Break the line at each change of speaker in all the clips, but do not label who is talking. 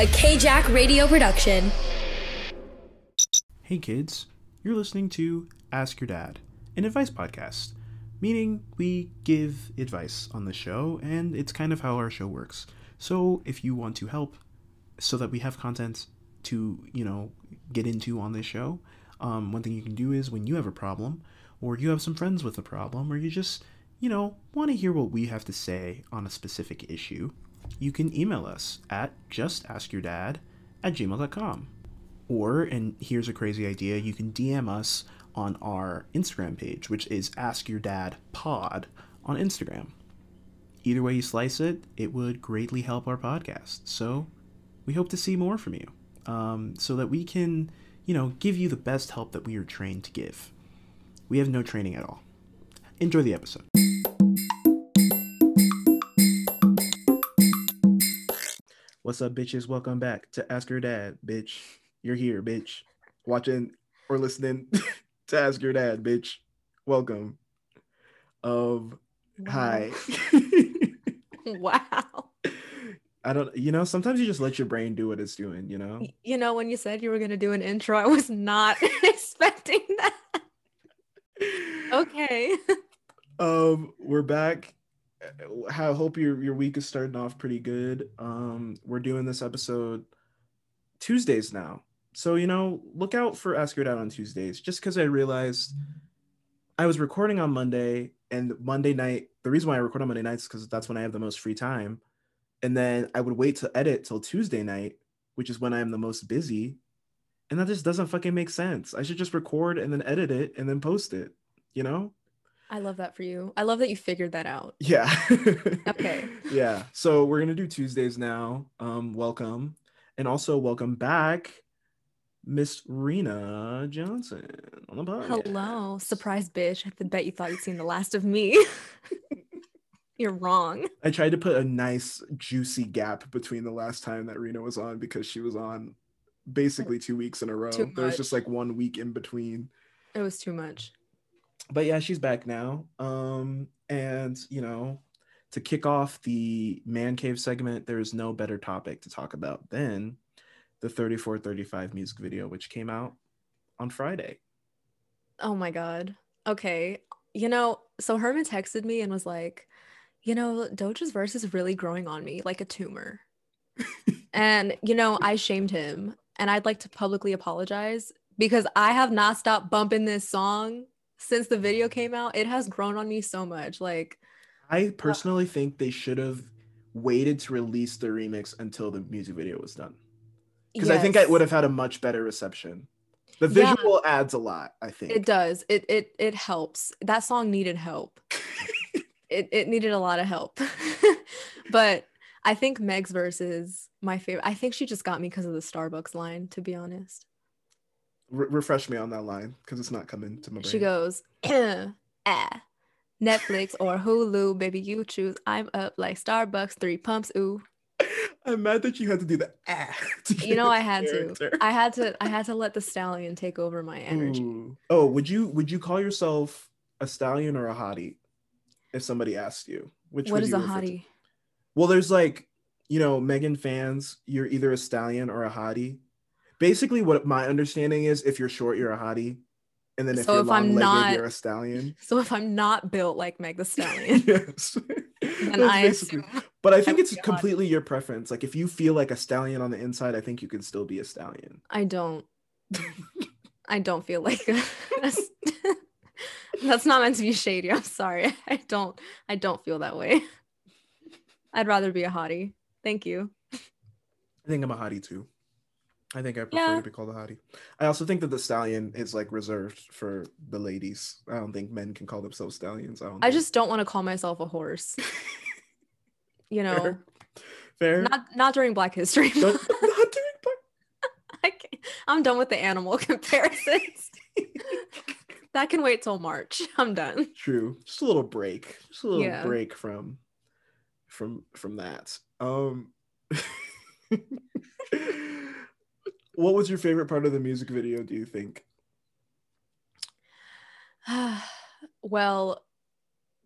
a KJack radio production.
Hey kids, you're listening to Ask Your Dad, an advice podcast, meaning we give advice on the show, and it's kind of how our show works. So if you want to help so that we have content to, you know, get into on this show, um, one thing you can do is when you have a problem, or you have some friends with a problem, or you just, you know, want to hear what we have to say on a specific issue, you can email us at justaskyourdad at gmail.com. Or, and here's a crazy idea, you can DM us on our Instagram page, which is Ask Your Dad Pod on Instagram. Either way you slice it, it would greatly help our podcast. So we hope to see more from you um, so that we can, you know, give you the best help that we are trained to give. We have no training at all. Enjoy the episode. What's up, bitches? Welcome back to Ask Your Dad, bitch. You're here, bitch. Watching or listening to Ask Your Dad, bitch. Welcome. Of hi.
wow.
I don't, you know, sometimes you just let your brain do what it's doing, you know?
You know, when you said you were going to do an intro, I was not expecting that. Okay.
Um, we're back. I hope your your week is starting off pretty good. Um, we're doing this episode Tuesdays now. So, you know, look out for Ask Your Dad on Tuesdays, just because I realized I was recording on Monday and Monday night, the reason why I record on Monday nights is because that's when I have the most free time. And then I would wait to edit till Tuesday night, which is when I am the most busy. And that just doesn't fucking make sense. I should just record and then edit it and then post it, you know?
I love that for you. I love that you figured that out.
Yeah.
Okay.
yeah. So we're gonna do Tuesdays now. Um, welcome. And also welcome back, Miss Rena Johnson on the podcast.
Hello. Surprise, bitch. I bet you thought you'd seen the last of me. You're wrong.
I tried to put a nice juicy gap between the last time that Rena was on because she was on basically two weeks in a row. There was just like one week in between.
It was too much.
But yeah, she's back now. Um, and you know, to kick off the man cave segment, there's no better topic to talk about than the 3435 music video, which came out on Friday.
Oh my God. Okay. You know, so Herman texted me and was like, you know, Doja's verse is really growing on me like a tumor. and, you know, I shamed him and I'd like to publicly apologize because I have not stopped bumping this song since the video came out. It has grown on me so much. Like,
I uh, personally think they should have waited to release the remix until the music video was done. Because I think
yes,
it would have had a much better reception. The
Yeah.
visual adds a lot, I think.
It does. It it it helps. That song needed help. it it needed a lot of help. but I think Meg's verse is my favorite. I think she just got me because of the Starbucks line, to be honest.
Re- refresh me on that line because it's not coming to my brain.
She goes, ah, Netflix or Hulu, baby, you choose. I'm up like Starbucks, three pumps, ooh.
I'm mad that you had to do the ah.
You know I had
character.
to. I had to I had to let the stallion take over my energy.
Ooh. Oh, would you would you call yourself a stallion or a hottie? If somebody asked you, which
what
would
is
you
a
refer to?
hottie?
Well, there's like, you know, Megan fans, you're either a stallion or a hottie. Basically, what my understanding is, if you're short, you're a hottie, and then if
So
you're long-legged,
not-
you're a stallion.
So if I'm not built like Meg the Stallion,
yes.
then I assume
But I think
would
it's completely your preference. Like if you feel like a stallion on the inside, I think you can still be a stallion.
I don't. I don't feel like that's, that's not meant to be shady. I'm sorry. I don't. I don't feel that way. I'd rather be a hottie. Thank you.
I think I'm a hottie too. I think I prefer
Yeah.
to be called a hottie. I also think that the stallion is like reserved for the ladies. I don't think men can call themselves stallions. I don't.
I just don't want to call myself a horse. You know,
fair. Fair.
not not during Black History.
Don't- not doing black-
I can't- I'm done with the animal comparisons. that can wait till March. I'm done.
True. Just a little break. Just a little
Yeah.
break from from from that. Um What was your favorite part of the music video, do you think?
well,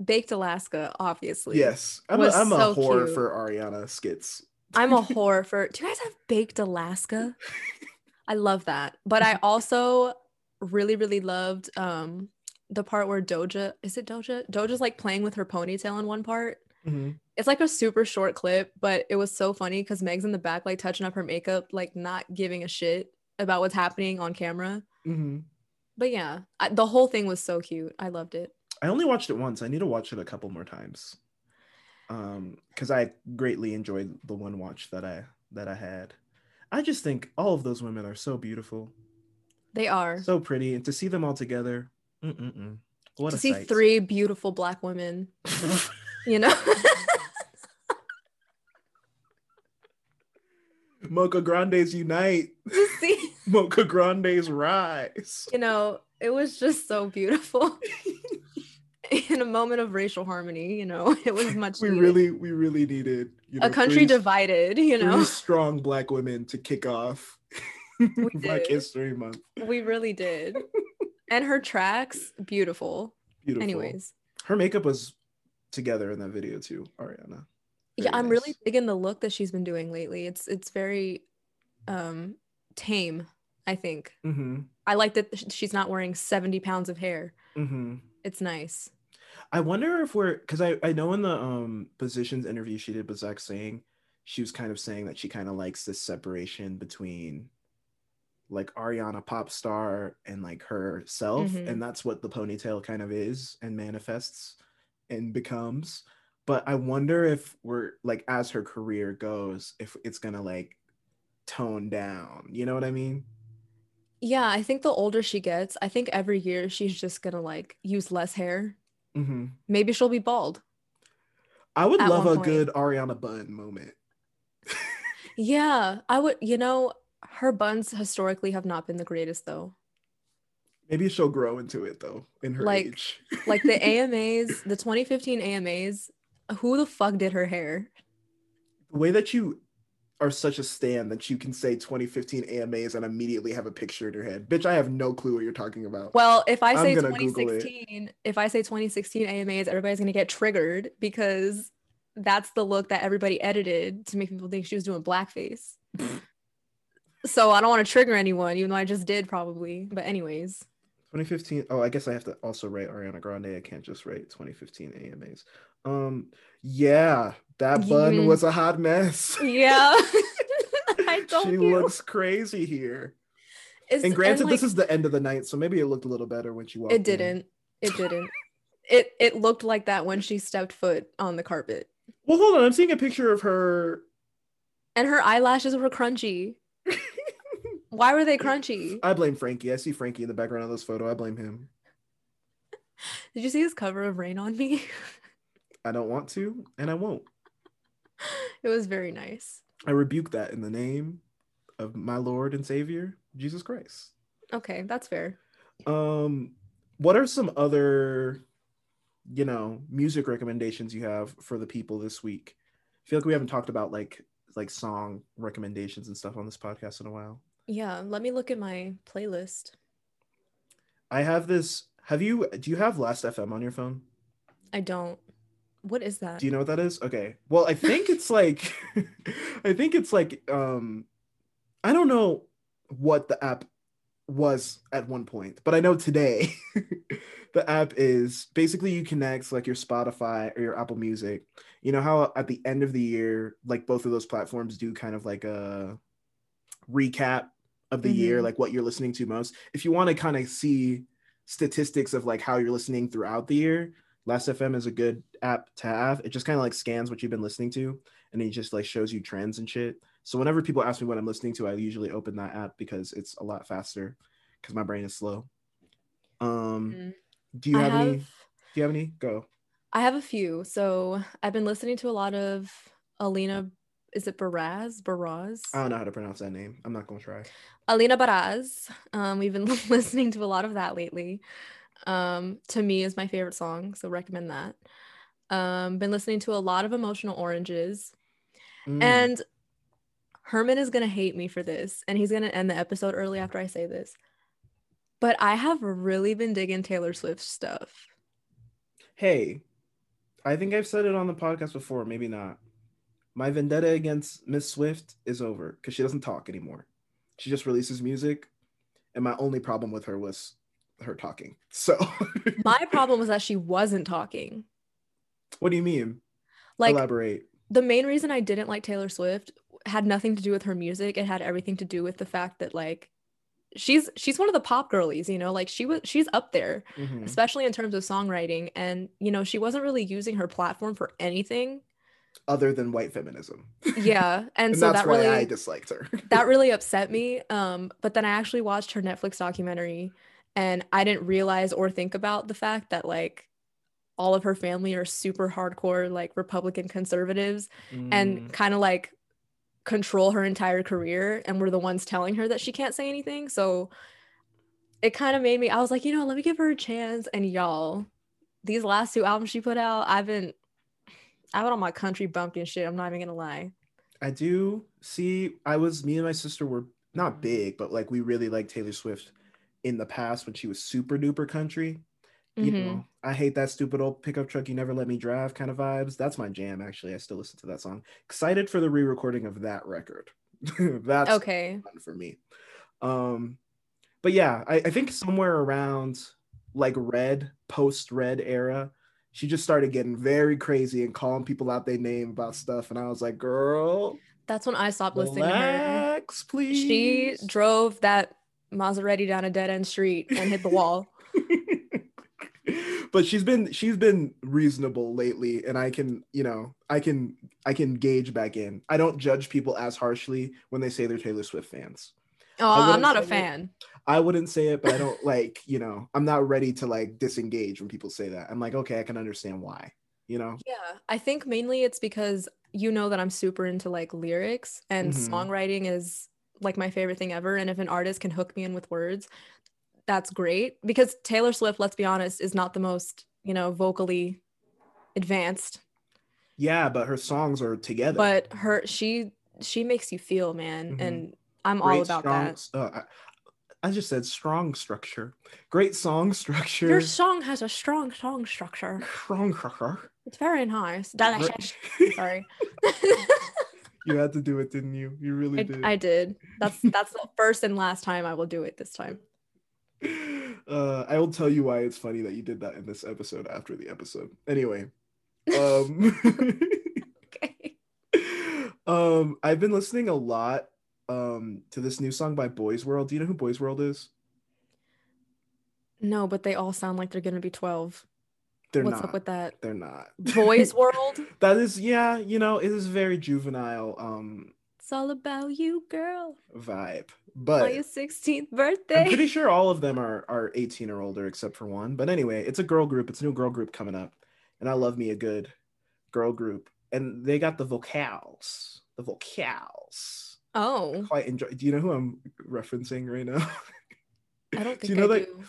Baked Alaska, obviously.
Yes. I'm a, I'm a
so
whore
cute.
for Ariana skits.
I'm a whore for. Do you guys have baked Alaska? I love that. But I also really, really loved um the part where Doja is it Doja? Doja's like playing with her ponytail in one part.
Mm-hmm.
It's like a super short clip, but it was so funny because Meg's in the back, like touching up her makeup, like not giving a shit about what's happening on camera.
Mm-hmm.
But yeah, I, the whole thing was so cute. I loved it.
I only watched it once. I need to watch it a couple more times. Um, because I greatly enjoyed the one watch that I that I had. I just think all of those women are so beautiful,
They are.
so pretty, and to see them all together, mm-mm-mm. what
to see
sight.
three beautiful black women, you know?
Mocha Grandes unite.
see,
Mocha Grandes rise.
you know, it was just so beautiful. In a moment of racial harmony, you know, it was much
We
needed.
really, we really needed you know,
a country
three-
divided, you know.
strong black women to kick off Black. History Month.
We really did. and her tracks, beautiful.
Beautiful.
Anyways,
her makeup was together in that video too, Ariana.
yeah, I'm
nice.
really in the look that she's been doing lately. It's it's very um tame, I think.
Mm-hmm.
I like that she's not wearing 70 pounds of hair.
Mm-hmm.
It's nice.
I wonder if we're because I, I know in the um positions interview she did with Zach Sang she was kind of saying that she kind of likes this separation between like Ariana pop star and like herself
Mhm.
and that's what the ponytail kind of is and manifests and becomes but I wonder if we're like as her career goes if it's gonna like tone down you know what I mean
Yeah, I think the older she gets, I think every year she's just gonna like use less hair.
mm-hmm.
Maybe she'll be bald.
I would love a
point.
good Ariana Bun moment
Yeah, I would, you know, her buns historically have not been the greatest though.
Maybe she'll grow into it though in her
Like-
age.
Like the AMAs, the 2015 AMAs, who the fuck did her hair?
the way that you are such a stan that you can say 2015 AMAs and immediately have a picture in your head. Bitch, I have no clue what you're talking about.
Well, if I say
gonna Google it.
2016, if I say 2016 AMAs, everybody's gonna get triggered because that's the look that everybody edited to make people think she was doing blackface. so I don't want to trigger anyone, even though I just did probably. But anyways,
2015. Oh, I guess I have to also write Ariana Grande. I can't just write 2015 AMAs. Um, yeah, that bun
Mm.
was a hot mess.
yeah, I told
she
you.
looks crazy here.
It's-
And granted, this
like,
is the end of the night, so maybe it looked a little better when she walked.
it didn't. It didn't. it it looked like that when she stepped foot on the carpet,
Well, hold on. I'm seeing a picture of her.
and her eyelashes were crunchy. Why were they crunchy?
I blame Frankie. I see Frankie in the background of this photo. I blame him.
Did you see his cover of Rain on Me?
I don't want to, and I won't.
it was very nice.
I rebuke that in the name of my Lord and Savior, Jesus Christ.
Okay, that's fair.
Um, what are some other, you know, music recommendations you have for the people this week? I feel like we haven't talked about like like song recommendations and stuff on this podcast in a while.
Yeah, let me look at my playlist.
I have this. Have you? Do you have Last FM on your phone?
I don't. What is that?
Do you know what that is? Okay. Well, I think it's like I think it's like um I don't know what the app was at one point, but I know today the app is basically you connect like your Spotify or your Apple Music. You know how at the end of the year like both of those platforms do kind of like a recap of the year,
Mhm.
like what you're listening to most. If you want to kind of see statistics of like how you're listening throughout the year, Last FM is a good app to have. It just kind of like scans what you've been listening to and it just like shows you trends and shit. So whenever people ask me what I'm listening to, I usually open that app because it's a lot faster because my brain is slow. Um
Mhm.
do you have,
have
any do you have any? Go.
I have a few. So I've been listening to a lot of Alina. Is it Baraz? Baraz?
I don't know how to pronounce that name. I'm not gonna try.
Alina Baraz. Um, we've been listening to a lot of that lately. Um, to me is my favorite song, so recommend that. Um, been listening to a lot of Emotional Oranges,
Mm.
and Herman is gonna hate me for this, and he's gonna end the episode early after I say this. But I have really been digging Taylor Swift stuff.
hey, I think I've said it on the podcast before, maybe not. My vendetta against Miss Swift is over because she doesn't talk anymore. She just releases music, and my only problem with her was her talking. So
My problem was that she wasn't talking.
what do you mean?
Like
Elaborate.
the main reason I didn't like Taylor Swift had nothing to do with her music. It had everything to do with the fact that like she's she's one of the pop girlies, you know, like she was she's up there,
Mhm.
especially in terms of songwriting. And you know, she wasn't really using her platform for anything.
Other than white feminism,
Yeah. And,
and
so
that's
that
why I disliked her.
that really upset me. Um, but then I actually watched her Netflix documentary and I didn't realize or think about the fact that like all of her family are super hardcore like Republican conservatives
Mm.
and kind of like control her entire career and were the ones telling her that she can't say anything. So it kind of made me I was like, you know, let me give her a chance and y'all these last two albums she put out, I've been Been on my country bumpkin shit. I'm not even gonna lie.
I do see. I was me and my sister were not big, but like we really liked Taylor Swift in the past when she was super duper country. You
Mhm.
know, I hate that stupid old pickup truck you never let me drive kind of vibes. That's my jam. Actually, I still listen to that song. Excited for the re-recording of that record. That's
Okay.
for me. Um, but yeah, I, I think somewhere around like red, post red era, she just started getting very crazy and calling people out their name about stuff. And I was like, girl,
That's when I stopped listening to her.
relax, please.
She drove that Maserati down a dead end street and hit the wall.
but she's been she's been reasonable lately and i can you know i can i can gauge back in i don't judge people as harshly when they say they're taylor swift fans
Oh, I'm
wouldn't
a
fan. it. I wouldn't say it, but I don't like, you know, I'm not ready to like disengage when people say that. I'm like, okay, I can understand why, you know?
Yeah, I think mainly it's because you know that I'm super into like lyrics and
Mhm.
songwriting is like my favorite thing ever. And if an artist can hook me in with words, that's great. Because Taylor Swift, let's be honest, is not the most, you know, vocally advanced,
Yeah, but her songs are together.
but her she she makes you feel, man.
Mhm.
And I'm all about
strong,
that.
Uh, I, just said strong structure. Great song structure.
Your song has a strong song structure.
strong structure.
It's very nice. Delicious. Sorry.
you had to do it, didn't you? You really
I,
did.
I did. That's that's the first and last time I will do it this time.
uh, I will tell you why it's funny that you did that in this episode after the episode. Anyway, um,
Okay.
um, I've been listening a lot um to this new song by Boys World. Do you know who Boys World is?
No, but they all sound like they're gonna be 12.
They're
What's
not.
up with that?
They're not.
Boys World?
that is, yeah, you know, it is very juvenile um
It's all about you, girl.
vibe,
On
but.
your 16th birthday.
I'm pretty sure all of them are are 18 or older except for one. But anyway, it's a girl group. It's a new girl group coming up. And I love me a good girl group. And they got the vocals. The vocals.
Oh,
Quite enjoy. Do you know who I'm referencing right now?
I don't
Do
think
you know
I
that-
do.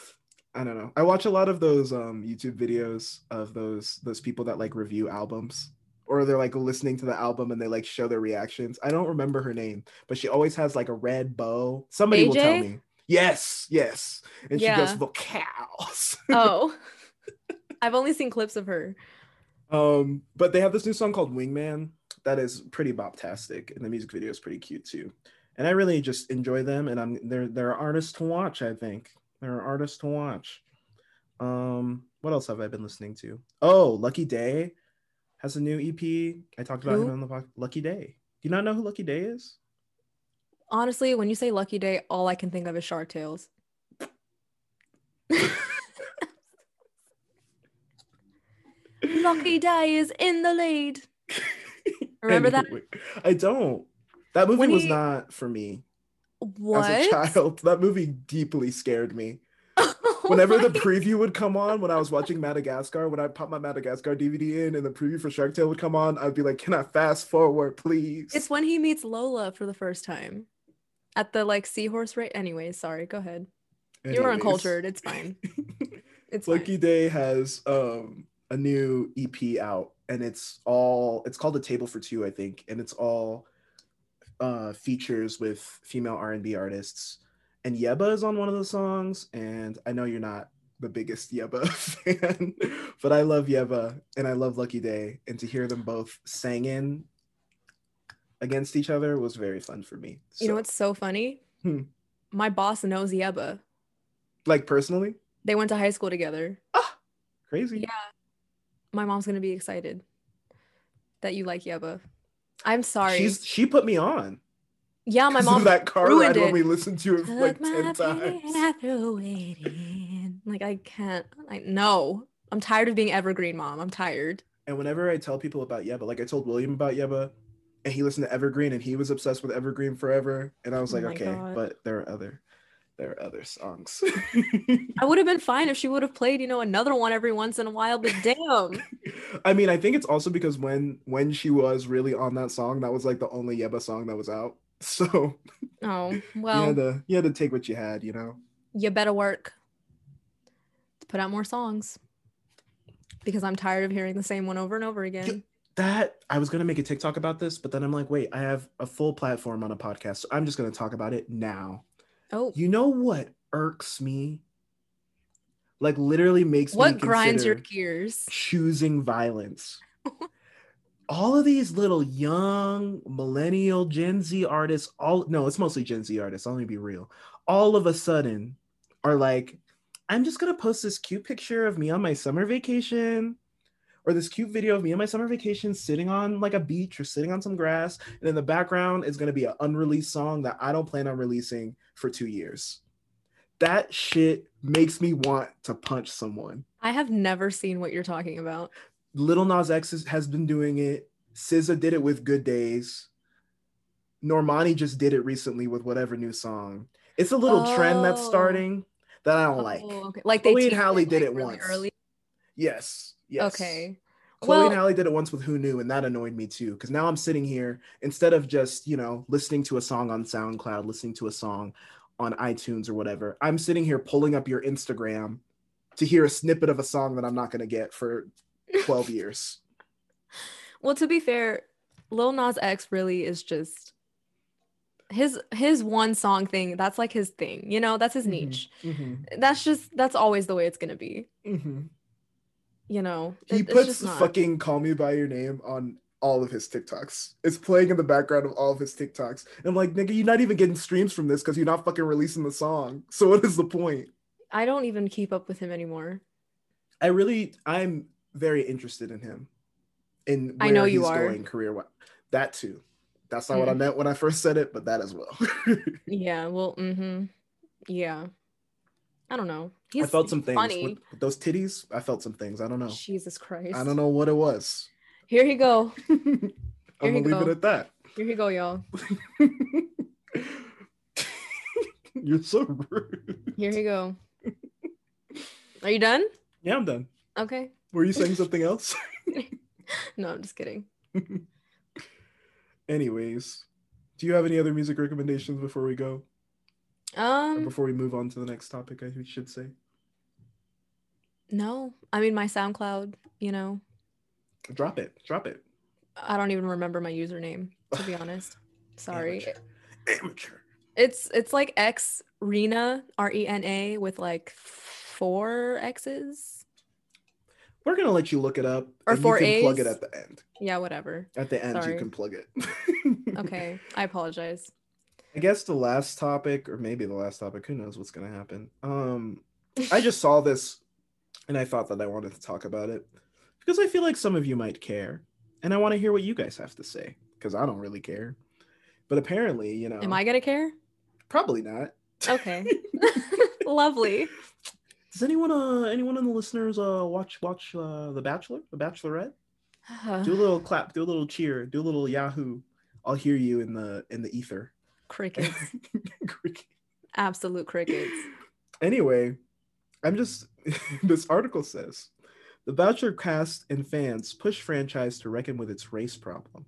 I don't know. I watch a lot of those um YouTube videos of those those people that like review albums or they're like listening to the album and they like show their reactions. I don't remember her name, but she always has like a red bow. Somebody will tell me. Yes, yes. And she goes vocals.
Oh. I've only seen clips of her.
um, but they have this new song called Wingman that is pretty boptastic and the music video is pretty cute too. And I really just enjoy them and I'm they're they're artists to watch, I think. They're artists to watch. Um, what else have I been listening to? Oh, Lucky Daye has a new EP. I talked about
Who?
him on the podcast. Lucky Daye. Do you not know who Lucky Daye is?
Honestly, when you say Lucky Day, all I can think of is Shark Tales. Lucky Day is in the lead. Remember that?
I don't. That movie
When
was
he-
not for me
What?
as a child. That movie deeply scared me. Whenever
Oh
the
my-
preview would come on, when I was watching Madagascar, when I pop my Madagascar DVD in and the preview for Shark Tale would come on, I'd be like, "Can I fast forward, please?"
It's when he meets Lola for the first time at the like seahorse race. Anyways, sorry, go ahead. You're uncultured. It's fine. It's
Lucky
fine.
Day has um a new EP out, and it's all it's called A Table for Two, I think, and it's all uh features with female R&B artists. And Yebba is on one of the songs, and I know you're not the biggest Yebba fan, but I love Yebba and I love Lucky Daye, and to hear them both singing against each other was very fun for me.
You know
So,
what's so funny?
Hmm.
My boss knows Yebba.
like personally?
They went to high school together.
ah Crazy.
Yeah. My mom's gonna be excited that you like Yebba. I'm sorry.
She's she put me on.
yeah, my mom
that car
ruined
ride when we listened to it
Took
like 10
pain,
times.
I threw it in. Like I can't. I no. I'm tired of being evergreen, mom. I'm tired.
And whenever I tell people about Yebba, like I told William about Yebba, and he listened to Evergreen and he was obsessed with Evergreen forever. And I was
Oh
like,
my
okay,
God.
but there are other there are other songs.
I would have been fine if she would have played, you know, another one every once in a while. But damn,
I mean, I think it's also because when when she was really on that song, that was like the only Yebba song that was out. So
oh
you
well.
had to you had to take what you had, you know.
you better work to put out more songs because I'm tired of hearing the same one over and over again.
That I was gonna make a TikTok about this, but then I'm like, wait, I have a full platform on a podcast, so I'm just gonna talk about it now.
Oh,
You know what irks me? Like literally makes me
what grinds your gears?
choosing violence. all of these little young millennial Gen Z artists, all no, it's mostly Gen Z artists. I'll only be real. All of a sudden are like, I'm just gonna post this cute picture of me on my summer vacation, or this cute video of me on my summer vacation sitting on like a beach or sitting on some grass, and in the background is gonna be an unreleased song that I don't plan on releasing for two years. That shit makes me want to punch someone.
I have never seen what you're talking about.
Lil Nas X has been doing it. SZA did it with Good Days. Normani just did it recently with whatever new song. It's a little trend that's
Oh.
starting that I don't oh, like.
Oh, okay. Like they
Chloe and Halle did
like,
it
really
once.
early.
Yes. Yes.
Okay.
Chloe
Well-
and Halle did it once with Who Knew, and that annoyed me too. Because now I'm sitting here instead of just you know listening to a song on SoundCloud, listening to a song on iTunes or whatever. I'm sitting here pulling up your Instagram to hear a snippet of a song that I'm not going to get for 12 years.
Well, to be fair, Lil Nas X really is just his his one song thing. That's like his thing. You know, that's his
Mhm,
niche.
mhm,
That's just that's always the way it's gonna be.
mhm.
You know,
He
It-
puts
not.
fucking "Call Me by Your Name" on all of his TikToks. It's playing in the background of all of his TikToks. And I'm like, nigga, you're not even getting streams from this because you're not fucking releasing the song. So what is the point?
I don't even keep up with him anymore.
I really, I'm very interested in him. In
I know you are.
going career. That too. That's not what I
Mm.
meant when I first said it, but that as well.
Yeah. Well. Mm-hmm. Yeah. I don't know.
I felt some things
funny.
with, with those titties. I felt some things. I don't know.
Jesus Christ.
I don't know what it was.
Here you go.
I'm gonna leave it at that.
Here you go, y'all.
You're so rude.
Here you go. Are you done?
Yeah, I'm done.
Okay.
Were you saying something else?
No, I'm just kidding.
Anyways, do you have any other music recommendations before we go? Or
Um,
before we move on to the next topic, I should say.
No. I mean, my SoundCloud. You know,
Drop it. Drop it.
I don't even remember my username to be honest. Sorry.
Amateur. Amateur.
It's it's like X Rena R E N A with like four X's.
We're gonna let you look it up.
Or four
you can plug it at the end.
Yeah, whatever.
At the end, you can plug it.
Okay, I apologize.
I guess the last topic, or maybe the last topic, who knows what's gonna happen. Um, I just saw this and I thought that I wanted to talk about it because I feel like some of you might care, and I want to hear what you guys have to say because I don't really care. But apparently, you know,
Am I gonna care?
probably not.
Okay. Lovely.
Does anyone, uh, anyone in the listeners, uh, watch watch uh, The Bachelor, The Bachelorette? Do a little clap, do a little cheer, do a little Yahoo. I'll hear you in the in the ether.
crickets. Absolute crickets.
anyway, I'm just this article says the Bachelor cast and fans push franchise to reckon with its race problem.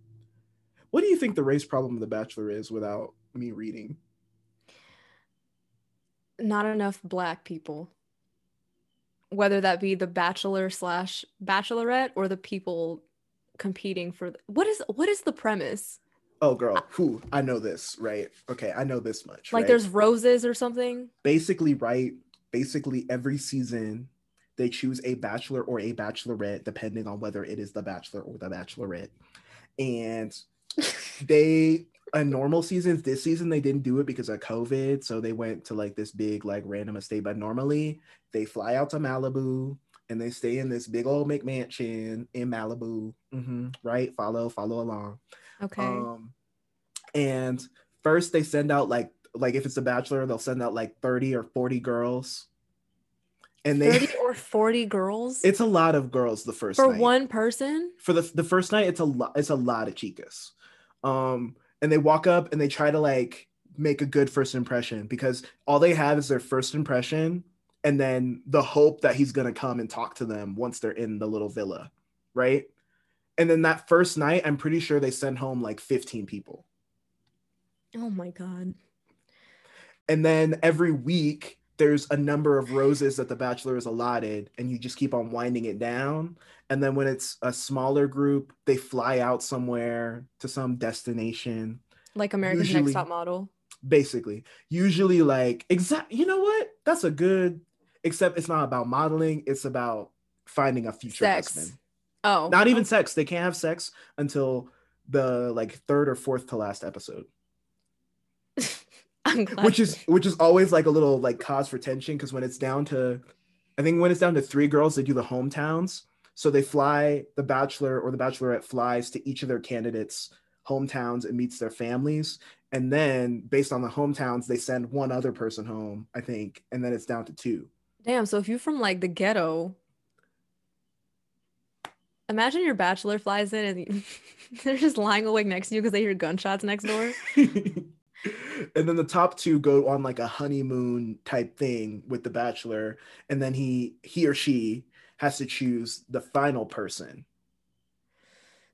What do you think the race problem of The Bachelor is without me reading?
Not enough black people. Whether that be the bachelor slash bachelorette or the people competing for the, what is what is the premise?
Oh, girl, who I know this, right? Okay, I know this much.
Like
right?
there's roses or something?
basically right. Basically, every season they choose a bachelor or a bachelorette, depending on whether it is the bachelor or the bachelorette, and they a normal seasons this season they didn't do it because of covid. So they went to like this big like random estate. But normally they fly out to malibu and they stay in this big old mcmansion in malibu. Hmm right? Follow follow along.
Okay.
um and first they send out like like if it's a bachelor they'll send out like 30 or 40 girls and they
30 or 40 girls
it's a lot of girls the first
for
night.
one person?
for the the first night it's a lot it's a lot of chicas um and they walk up and they try to like make a good first impression because all they have is their first impression and then the hope that he's going to come and talk to them once they're in the little villa right and then that first night i'm pretty sure they send home like 15 people
Oh my god.
And then every week there's a number of roses that the bachelor is allotted and you just keep on winding it down and then when it's a smaller group they fly out somewhere to some destination
Like America's
Usually-
Next Top Model.
basically usually like exact you know what that's a good except it's not about modeling it's about finding a future
Sex.
husband
Oh.
not even sex they can't have sex until the like third or fourth to last episode. which is which is always like a little like cause for tension because when it's down to i think when it's down to three girls they do the hometowns. So they fly the bachelor or the bachelorette flies to each of their candidates hometowns and meets their families. And then based on the hometowns they send one other person home i think and then it's down to two.
Damn, so if you're from like the ghetto, imagine your bachelor flies in and they're just lying awake next to you because they hear gunshots next door.
and then the top two go on like a honeymoon type thing with the bachelor and then he he or she has to choose the final person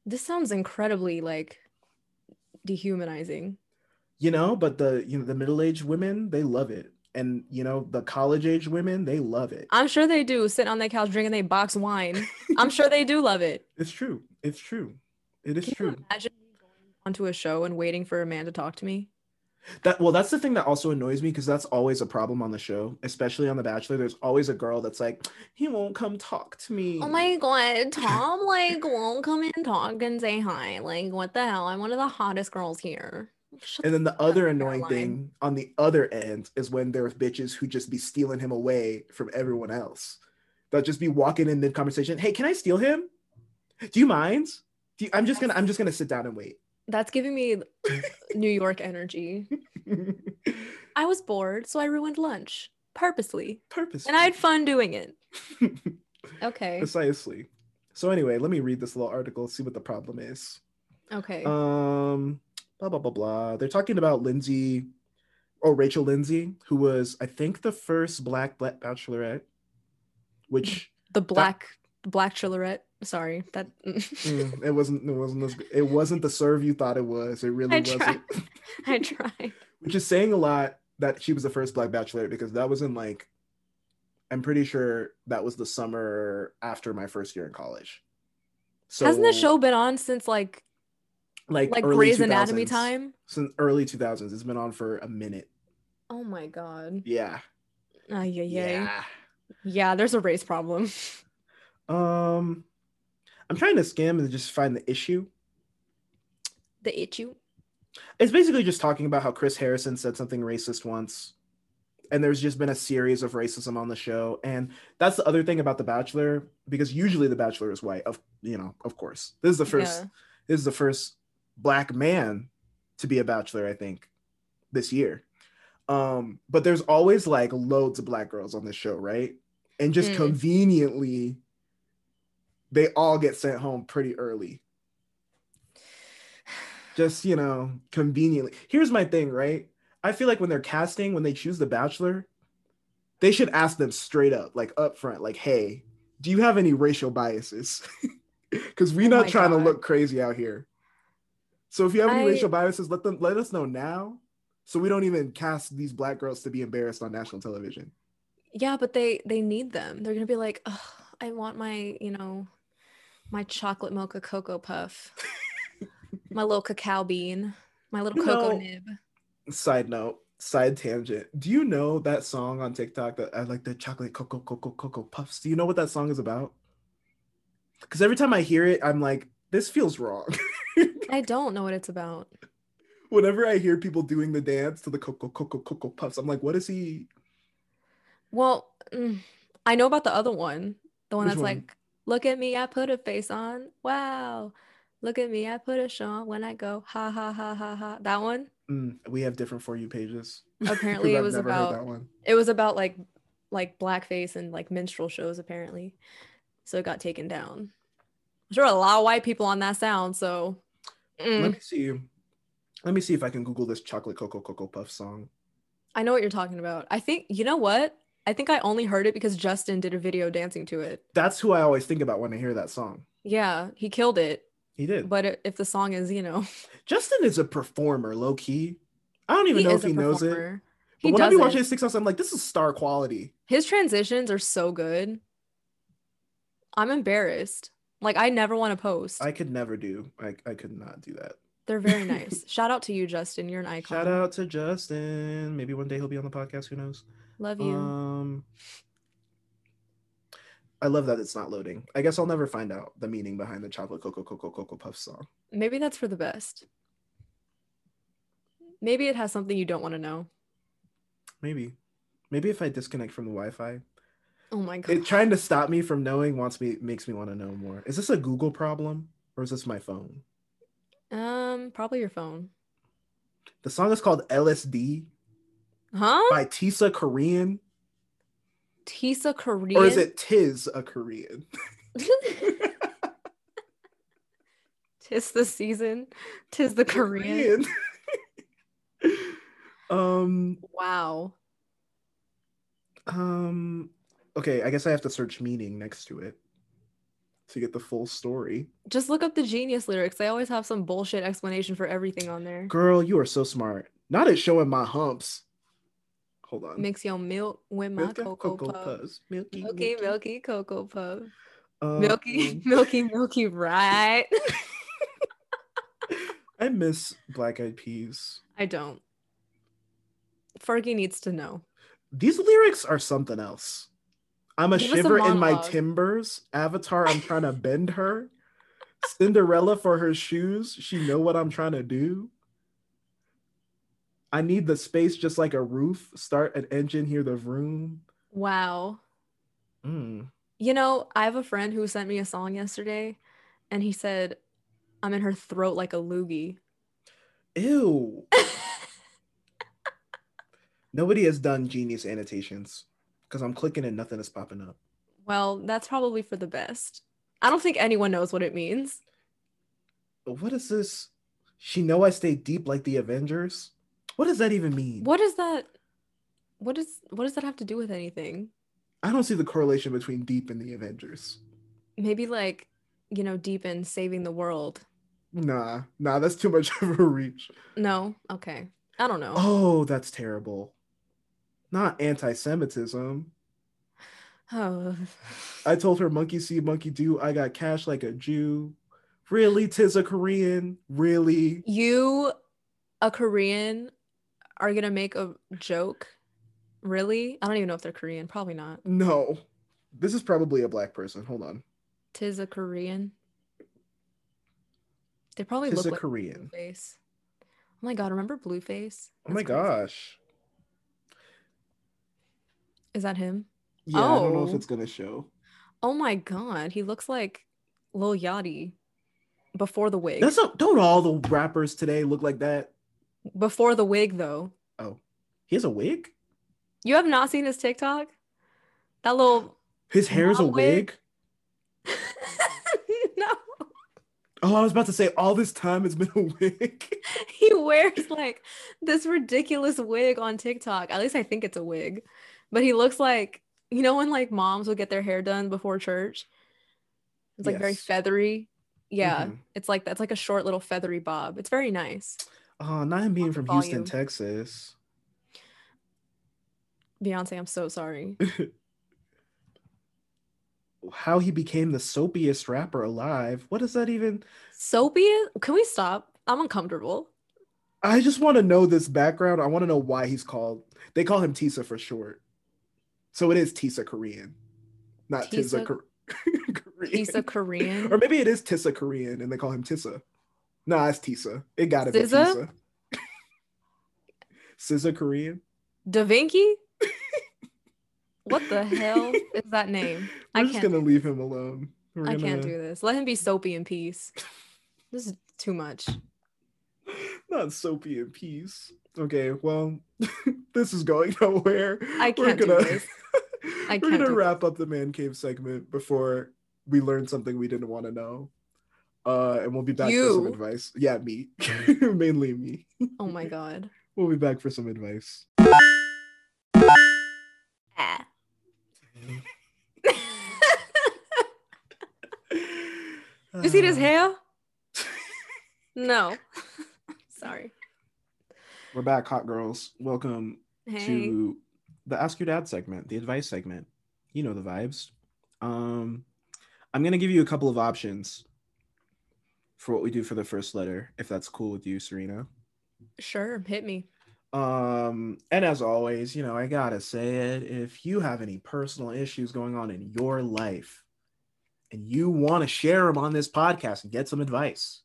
This sounds incredibly like dehumanizing.
you know but the you know the middle-aged women they love it and you know the college-age women they love it
I'm sure they do sitting on their couch drinking their box wine. I'm sure they do love it.
it's true it's true it is
Can
true
imagine going onto a show and waiting for a man to talk to me?
That well that's the thing that also annoys me because that's always a problem on the show especially on the bachelor there's always a girl that's like he won't come talk to me
Oh my god, Tom like won't come and talk and say hi. Like what the hell? I'm one of the hottest girls here. Shut
And then the other annoying thing on the other end is when there's bitches who just be stealing him away from everyone else. They'll just be walking in mid conversation. Hey, can I steal him? Do you mind? Do you, I'm just gonna I'm just gonna sit down and wait.
That's giving me New York energy. I was bored, so I ruined lunch purposely.
Purposely.
And I had fun doing it. Okay.
precisely. So anyway, let me read this little article, see what the problem is.
Okay.
Um, blah blah blah blah. They're talking about Lindsay, or Rachel Lindsay, who was I think the first black black bachelorette, which
the black the black chillerette. Sorry. That
Mm, it wasn't. It wasn't. As, it wasn't the serve you thought it was. It really
I
wasn't.
tried. I tried.
Which is saying a lot that she was the first black bachelorette because that was in like, I'm pretty sure that was the summer after my first year in college. So
Hasn't the show been on since like
like
like Grey's Anatomy time?
Since early 2000s, it's been on for a minute.
Oh my god.
Yeah.
Yeah, yeah.
Yeah.
Yeah, there's a race problem.
Um, I'm trying to skim and just find the issue.
The issue.
It's basically just talking about how Chris Harrison said something racist once. And there's just been a series of racism on the show. And that's the other thing about The Bachelor, because usually The Bachelor is white, of you know, of course. This is the first
Yeah.
this is the first black man to be a bachelor, I think, this year. Um, but there's always like loads of black girls on this show, right? And just
Mm.
conveniently, they all get sent home pretty early. Just, you know, conveniently. Here's my thing, right? I feel like when they're casting, when they choose the bachelor, they should ask them straight up, like up front, like, hey, do you have any racial biases? Because we're
Oh
not trying to look crazy out here. So if you have any
I-
racial biases, let them let us know now. So we don't even cast these black girls to be embarrassed on national television.
Yeah, but they they need them. They're gonna be like, oh, I want my, you know, my chocolate mocha cocoa puff, my little cacao bean, my little
You
cocoa
know-
nib.
Side note, side tangent. Do you know that song on TikTok that I like the chocolate cocoa cocoa cocoa puffs? Do you know what that song is about? Because every time I hear it, I'm like, this feels wrong.
I don't know what it's about.
Whenever I hear people doing the dance to the cocoa cocoa cocoa Puffs, I'm like, what is he?
Well, mm, I know about the other one. The one
Which
that's
one?
like, look at me, I put a face on. Wow. Look at me, I put a show on when I go. Ha ha ha ha ha. That one.
Mm, we have different for you pages.
Apparently it was about
that one.
it was about like like blackface and like minstrel shows apparently. So it got taken down. I'm sure a lot of white people on that sound, so mm.
Let me see. Let me see if I can Google this chocolate cocoa cocoa Puff song.
I know what you're talking about. I think you know what? I think I only heard it because Justin did a video dancing to it.
That's who I always think about when I hear that song.
Yeah, he killed it.
He did.
But if the song is, you know,
Justin is a performer, low key. I don't even know if he knows it. But
He
when I be watching his TikToks, I'm like, this is star quality.
His transitions are so good. I'm embarrassed. Like I never want to post.
I could never do. I, I could not do that.
They're very nice. Shout out to you, Justin. You're an icon.
Shout out to Justin. Maybe one day he'll be on the podcast. Who knows?
Love you.
Um, I love that it's not loading. I guess I'll never find out the meaning behind the chocolate cocoa cocoa cocoa puff song.
Maybe that's for the best. Maybe it has something you don't want to know.
Maybe, maybe if I disconnect from the Wi-Fi,
Oh my god.
it trying to stop me from knowing wants me makes me want to know more. Is this a Google problem or is this my phone?
Um, probably your phone.
The song is called LSD
Huh?
by Tisa Korean,
Tisa Korean.
or is it Tis a Korean?
Tis the season. Tis the Korean.
Korean. um
Wow.
Um. Okay, I guess I have to search meaning next to it to get the full story.
Just look up the genius lyrics. They always have some bullshit explanation for everything on there.
Girl, you are so smart. Not at showing my humps. Hold on.
Mix your milk with my
Milky
cocoa, puff.
puffs. Milky,
Milky, milky cocoa puff.
Um,
Milky, milky, milky, right?
I miss Black Eyed Peas.
I don't. Fergie needs to know.
These lyrics are something else. I'm a
Give us a
shiver in my timbers. Avatar, I'm trying to bend her. Cinderella for her shoes. She know what I'm trying to do. I need the space just like a roof. Start an engine, hear the room.
Wow.
Mm.
You know, I have a friend who sent me a song yesterday and he said, I'm in her throat like a loogie.
Ew. Nobody has done genius annotations because I'm clicking and nothing is popping up.
well, that's probably for the best. I don't think anyone knows what it means.
What is this? She know I stay deep like the Avengers. What does that even mean?
What is that? What is what does that have to do with anything?
I don't see the correlation between deep and the Avengers.
Maybe like, you know, deep in saving the world.
Nah, nah, that's too much of a reach.
No? Okay. I don't know.
Oh, that's terrible. Not anti-Semitism.
Oh.
I told her monkey see, monkey do. I got cash like a Jew. Really, tis a Korean. Really?
You, a Korean, are gonna make a joke? Really? I don't even know if they're Korean. Probably not.
No. This is probably a black person. Hold on.
Tis a Korean. They probably
Tis
look
a
like
Korean.
Blueface. Oh my god, remember Blueface?
Oh my
crazy.
gosh.
Is that him?
Yeah, I don't know if
Oh.
it's gonna show.
Oh my god, he looks like Lil Yachty before the wig.
That's not, don't all the rappers today look like that?
Before the wig though.
Oh, he has a wig.
You have not seen his TikTok? That little
His hair is
a wig?
wig.
No.
Oh, I was about to say all this time it's been a wig.
He wears like this ridiculous wig on TikTok. At least I think it's a wig. But he looks like you know when like moms would get their hair done before church? It's like very feathery. Yeah.
Mhm.
It's like that's like a short little feathery bob. It's very nice.
Oh, not him being from Houston. Texas.
Beyonce, I'm so sorry.
How he became the soapiest rapper alive. What is that even?
Soapy? Can we stop? I'm uncomfortable.
I just want to know this background. I want to know why he's called. They call him Tisa for short. So it is Tisa Korean, not Tisa,
Tisa-
Korean.
He's a Korean.
Or maybe it is Tisa Korean and they call him Tissa. Nah, it's Tisa. It gotta be
SZA?
Tisa. SZA Korean.
Davinci. What the hell is that name?
We're
I
just
can't.
gonna leave him alone. We're
I
gonna...
can't do this. Let him be soapy in peace. This is too much.
Not soapy in peace. Okay, well, this is going nowhere.
I can't do this. I
we're gonna wrap up the man cave segment before we learn something we didn't want to know. Uh, and we'll be back for some advice. Yeah, me, mainly me.
Oh my god.
We'll be back for some advice.
Ah. you see this hair? No. Sorry.
We're back, hot girls. Welcome
Hey.
to the Ask Your Dad segment, the advice segment. You know the vibes. Um, I'm gonna give you a couple of options for what we do for the first letter, if that's cool with you, Serena.
Sure, hit me.
Um, and as always, you know, I gotta say it. If you have any personal issues going on in your life and you want to share them on this podcast and get some advice,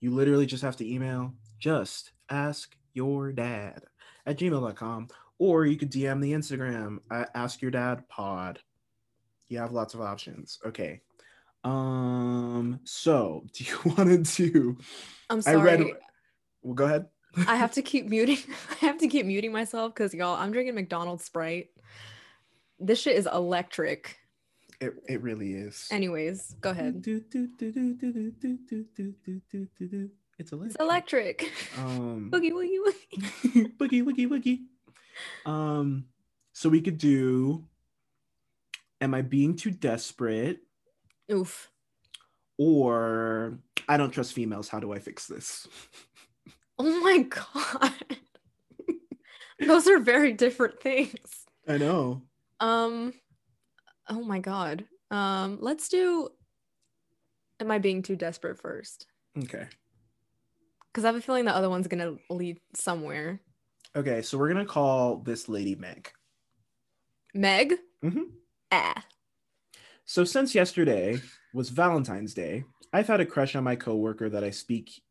you literally just have to email just ask your dad at gmail.com or you could DM the Instagram at ask your dad pod. You have lots of options. Okay. Um, so do you want to do
I'm
I
sorry.
read well go ahead.
I have to keep muting. I have to keep muting myself because y'all, I'm drinking McDonald's Sprite. This shit is electric.
It, it really is.
Anyways, go ahead.
It's electric.
It's electric.
Um,
Boogie woogie woogie.
boogie, woogie, woogie. Um, so we could do. Am I being too desperate?
Oof.
Or I don't trust females. How do I fix this?
Oh my god. Those are very different things.
I know.
Um oh my god. Um let's do Am I being too desperate first?
Okay.
Cuz I have a feeling the other one's going to lead somewhere.
Okay. So we're gonna call this lady Meg.
Meg?
Mhm.
Ah.
So since yesterday was Valentine's Day, I've had a crush on my coworker that I speak.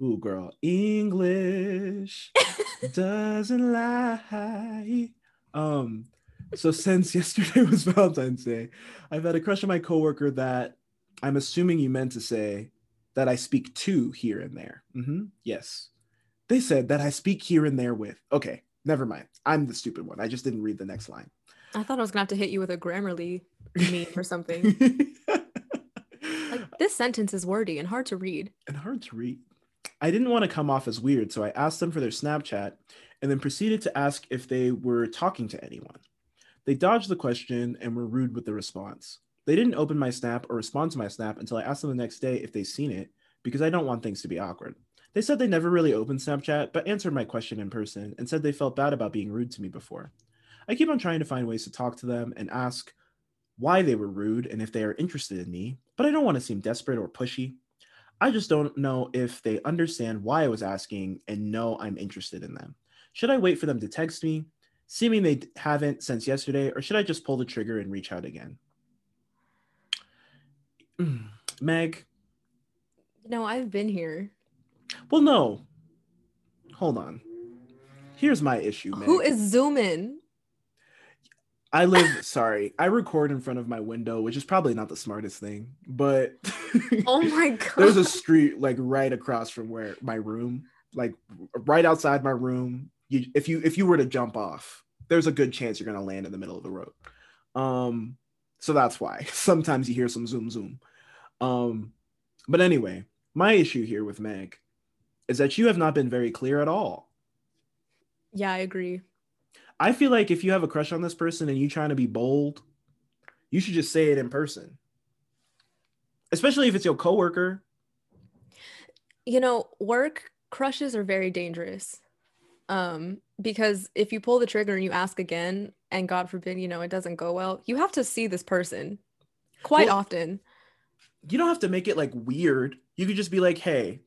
Ooh, girl, English doesn't lie. Um, so since yesterday was Valentine's Day, I've had a crush on my coworker that I'm assuming you meant to say that I speak to here and there. Mm-hmm. Yes, they said that I speak here and there with. Okay, never mind. I'm the stupid one. I just didn't read the next line.
I thought I was going to have to hit you with a Grammarly meme or something. Like this sentence is wordy and hard to read.
and hard to read. I didn't want to come off as weird, so I asked them for their Snapchat and then proceeded to ask if they were talking to anyone. They dodged the question and were rude with the response. They didn't open my Snap or respond to my Snap until I asked them the next day if they'd seen it because I don't want things to be awkward. They said they never really opened Snapchat, but answered my question in person and said they felt bad about being rude to me before. I keep on trying to find ways to talk to them and ask why they were rude and if they are interested in me, but I don't want to seem desperate or pushy. I just don't know if they understand why I was asking and know I'm interested in them. Should I wait for them to text me, seeming they haven't since yesterday, or should I just pull the trigger and reach out again? Meg,
No, I've been here.
well, no. Hold on. Here's my issue, Meg.
Who is zooming?
I live, sorry, I record in front of my window, which is probably not the smartest thing, but
Oh my god.
there's a street like right across from where my room, like right outside my room. You, if you if you were to jump off, there's a good chance you're gonna land in the middle of the road. Um, so that's why sometimes you hear some zoom zoom. Um, but anyway, my issue here with Meg is that you have not been very clear at all.
yeah, I agree.
I feel like if you have a crush on this person and you're trying to be bold, you should just say it in person. Especially if it's your coworker.
You know, work crushes are very dangerous. Um, because if you pull the trigger and you ask again, and God forbid, you know, it doesn't go well, you have to see this person quite
Well-
often.
You don't have to make it like weird. You could just be like, "Hey,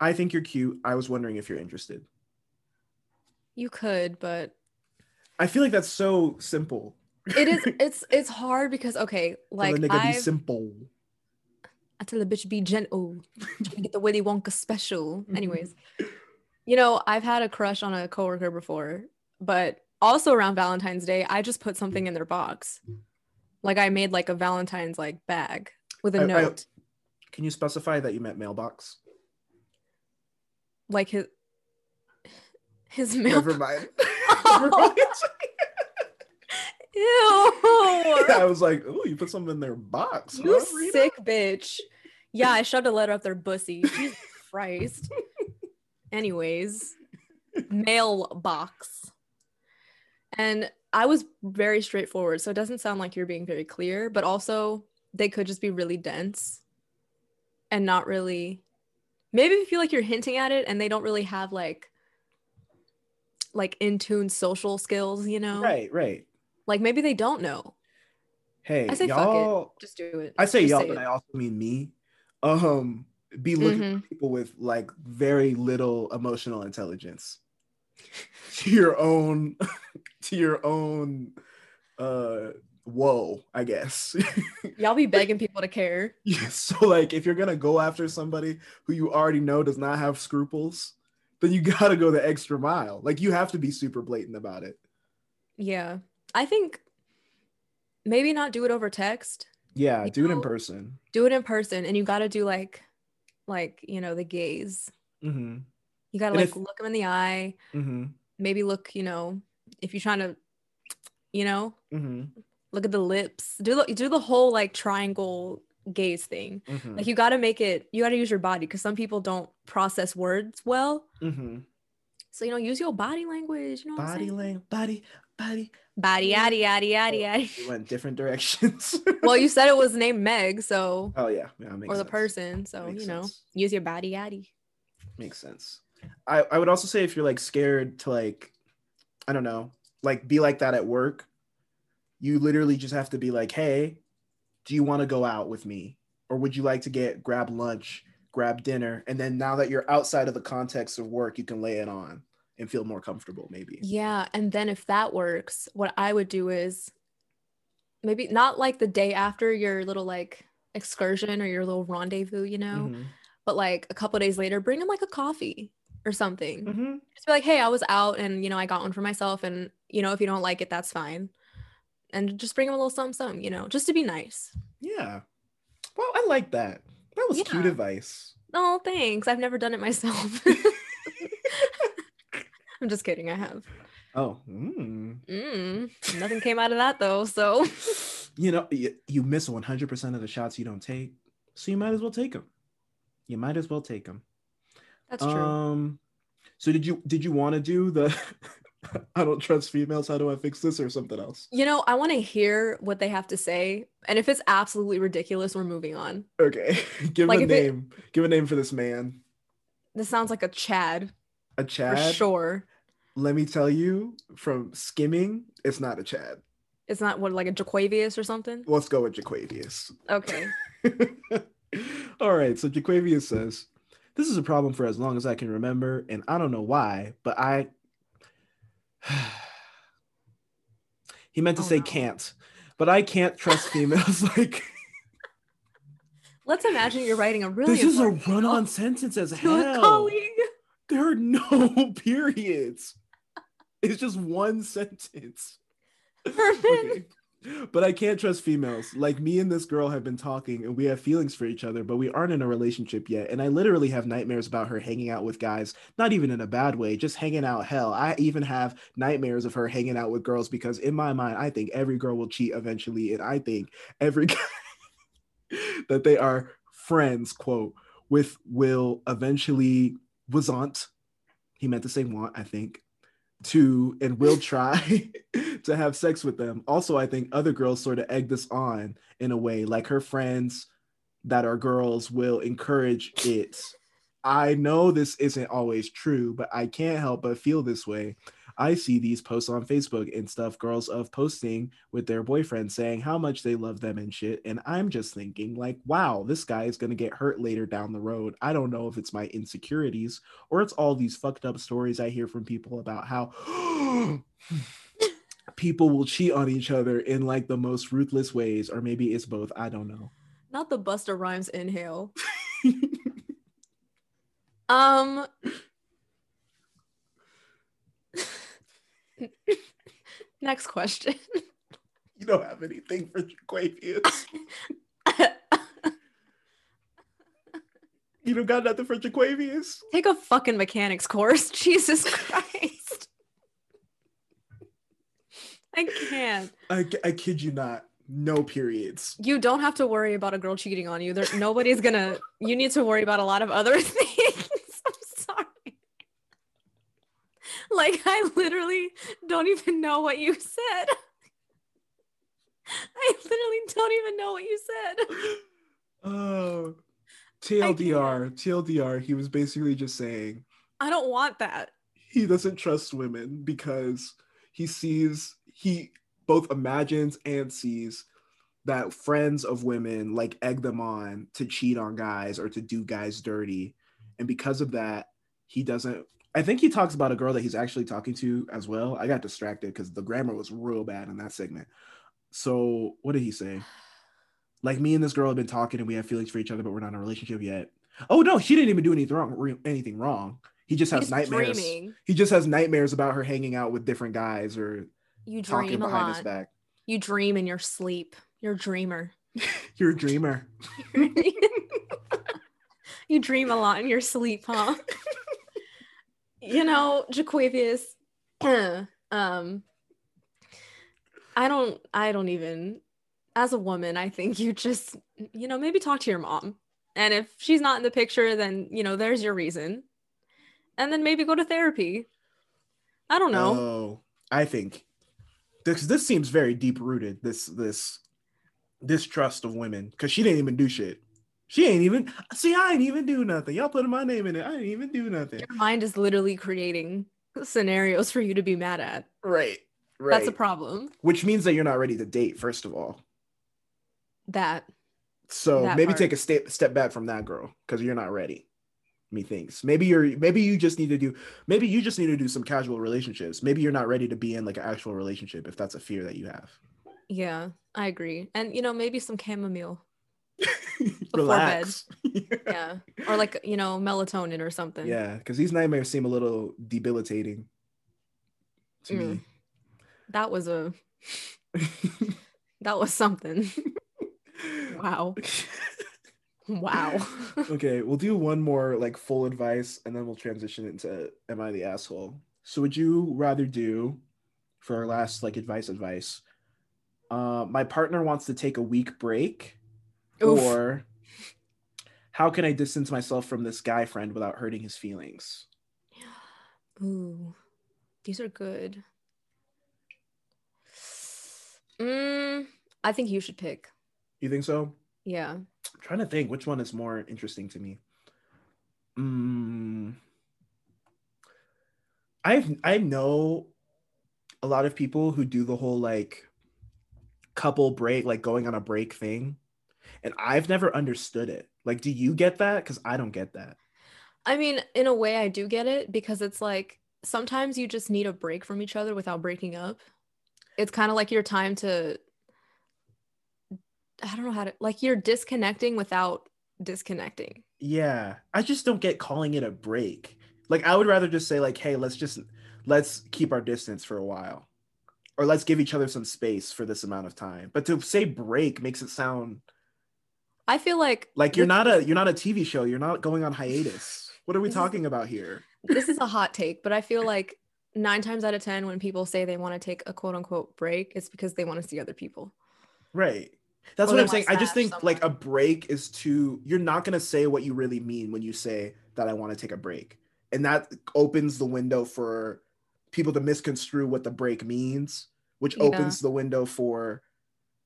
I think you're cute. I was wondering if you're interested."
You could, but
I feel like that's so simple.
it is it's it's hard because okay, like
the nigga be simple.
I tell a bitch be gentle. Trying to get the Willy Wonka special. Mm-hmm. Anyways, you know, I've had a crush on a coworker before, but also around Valentine's Day, I just put something in their box. Like I made like a Valentine's like bag with a
I- I-
note.
Can you specify that you meant mailbox?
like his his mail.
Never mind.
Ew.
I was like, oh, you put something in their box.
You
huh,
sick bitch. Yeah, I shoved a letter up their bussy. Jesus Christ. Anyways, mailbox. And I was very straightforward. So it doesn't sound like you're being very clear, but also they could just be really dense and not really. Maybe you feel like you're hinting at it and they don't really have like like in tune social skills, you know?
Right, right.
Like maybe they don't know.
Hey,
I say fuck it.
y'all.
Just do it.
I say
Just
y'all,
say
but
it.
I also mean me. Um, be looking
Mhm.
for people with like very little emotional intelligence to your own, to your own, uh, woe, I guess.
Y'all be begging people to care.
Yeah, so like if you're gonna go after somebody who you already know does not have scruples, then you gotta go the extra mile. Like you have to be super blatant about it.
Yeah. I think maybe not do it over text.
Yeah,
You
do it in person.
Do it in person and you got to do like like, you know, the gaze.
Mm-hmm.
You got to like
if-
look them in the eye,
Mm-hmm.
maybe look, you know, if you're trying to you know,
Mm-hmm.
look at the lips. Do the do the whole like triangle gaze thing.
Mm-hmm.
Like you got to make it you got to use your body cuz some people don't process words well.
mm-hmm.
So you know, use your body language, you know
Body language, body, body.
Body yaddy yaddy yaddy yaddy.
We went different directions.
Well, you said it was named Meg, so
oh yeah, yeah,
or the person, so you know,
sense.
use your body yaddy.
makes sense. I, I would also say if you're like scared to like, I don't know, like be like that at work, you literally just have to be like, hey, do you want to go out with me? Or would you like to get grab lunch, grab dinner? And then now that you're outside of the context of work, you can lay it on and feel more comfortable, maybe.
Yeah, and then if that works, what I would do is maybe not like the day after your little like excursion or your little rendezvous, you know,
Mhm.
but like a couple days later, bring him like a coffee or something.
Mhm.
Just be like, hey, I was out and you know I got one for myself, and you know if you don't like it, that's fine. And just bring him a little something, something, you know, just to be nice.
Yeah. Well, I like that. That was cute advice.
Oh, thanks. I've never done it myself. I'm just kidding. I have.
Oh, mm.
Mm, nothing came out of that though. So
you know, you, you miss 100% of the shots you don't take, so you might as well take them. You might as well take them.
that's true.
Um, so did you did you want to do the I don't trust females? How do I fix this or something else?
You know, I want to hear what they have to say. And if it's absolutely ridiculous, we're moving on.
Okay, give
Like
a
if it-
name. Give a name for this man.
This sounds like a Chad
A
for
Chad.
sure.
Let me tell you, from skimming, it's not a Chad.
It's not what like a Jaquavius or something.
Let's go with Jaquavius.
Okay.
All right, so Jaquavius says, This is a problem for as long as I can remember, and I don't know why, but I. he meant to
Oh,
say
no.
can't, but I can't trust females. like,
Let's imagine you're writing a really
this is a run-on sentence as hell.
colleague.
There are no periods, it's just one sentence.
Herman.
Okay. But I can't trust females. Like me and this girl have been talking and we have feelings for each other, but we aren't in a relationship yet. And I literally have nightmares about her hanging out with guys, not even in a bad way, just hanging out. Hell, I even have nightmares of her hanging out with girls because in my mind, I think every girl will cheat eventually. And I think every guy that they are friends, quote, with will eventually wasn't. He meant to say want, I think to and will try to have sex with them. Also, I think other girls sort of egg this on in a way, like her friends that are girls will encourage it. I know this isn't always true, but I can't help but feel this way. I see these posts on Facebook and stuff, girls of posting with their boyfriends saying how much they love them and shit. And I'm just thinking, like, wow, this guy is going to get hurt later down the road. I don't know if it's my insecurities or it's all these fucked up stories I hear from people about how people will cheat on each other in like the most ruthless ways, or maybe it's both. I don't know.
Not the Busta Rhymes inhale. um Next question.
you don't have anything for Jaquavius. you don't got nothing for Jaquavius?
Take a fucking mechanics course. Jesus Christ. I can't.
I, I kid you not. No periods.
You don't have to worry about a girl cheating on you. There nobody's gonna you need to worry about a lot of other things. I'm sorry. Like I literally don't even know what you said. I literally don't even know what you said.
Oh, TLDR, TLDR. He was basically just saying
I don't want that.
he doesn't trust women because he sees he both imagines and sees that friends of women like egg them on to cheat on guys or to do guys dirty and because of that he doesn't i think he talks about a girl that he's actually talking to as well i got distracted because the grammar was real bad in that segment so what did he say like me and this girl have been talking and we have feelings for each other but we're not in a relationship yet oh no she didn't even do anything wrong anything wrong he just has
He's
nightmares
dreaming.
he just has nightmares about her hanging out with different guys or
You
talking behind
lot.
his back.
You dream in your sleep. You're a dreamer.
You're a dreamer.
you dream a lot in your sleep, huh? you know, Jaquavius, um, I don't, I don't even, as a woman, I think you just, you know, maybe talk to your mom. And if she's not in the picture, then, you know, there's your reason. And then maybe go to therapy. I don't know.
Oh, I think this this seems very deep rooted. This this distrust of women because she didn't even do shit. She ain't even see. I ain't even do nothing. Y'all putting my name in it. I didn't even do nothing.
your mind is literally creating scenarios for you to be mad at.
Right. Right.
That's a problem.
Which means that you're not ready to date. First of all,
That
so
That
maybe
part.
take a step step back from that girl because you're not ready. Methinks maybe you're maybe you just need to do maybe you just need to do some casual relationships. Maybe you're not ready to be in like an actual relationship if that's a fear that you have.
Yeah, I agree. And you know, maybe some chamomile.
Relax.
Yeah. or like, you know, melatonin or something.
Yeah, because these nightmares seem a little debilitating to
Mm. That was a that was something. wow. Wow.
okay, we'll do one more like full advice and then we'll transition into Am I the Asshole? So, would you rather do for our last like advice advice? Uh, my partner wants to take a week break,
Oof.
or how can I distance myself from this guy friend without hurting his feelings?
Ooh. These are good. Mm, I think you should pick.
You think so?
Yeah.
I'm trying to think which one is more interesting to me. Mm, I've I know a lot of people who do the whole like couple break, like going on a break thing, and I've never understood it. Like, do you get that? Because I don't get that.
I mean, in a way I do get it because it's like sometimes you just need a break from each other without breaking up. It's kind of like your time to I don't know how to like you're disconnecting without disconnecting.
Yeah, I just don't get calling it a break. Like, I would rather just say like, hey, let's just let's keep our distance for a while, or let's give each other some space for this amount of time. But to say break makes it sound
I feel like
like you're not a you're not a TV show. You're not going on hiatus. What are we talking about here?
this is a hot take, but I feel like nine times out of 10, when people say they want to take a quote unquote break, it's because they want to see other people.
Right. That's
Or
what I'm saying. I just think like a break is too you're not going to say what you really mean when you say that I want to take a break. And that opens the window for people to misconstrue what the break means, which
Yeah.
opens the window for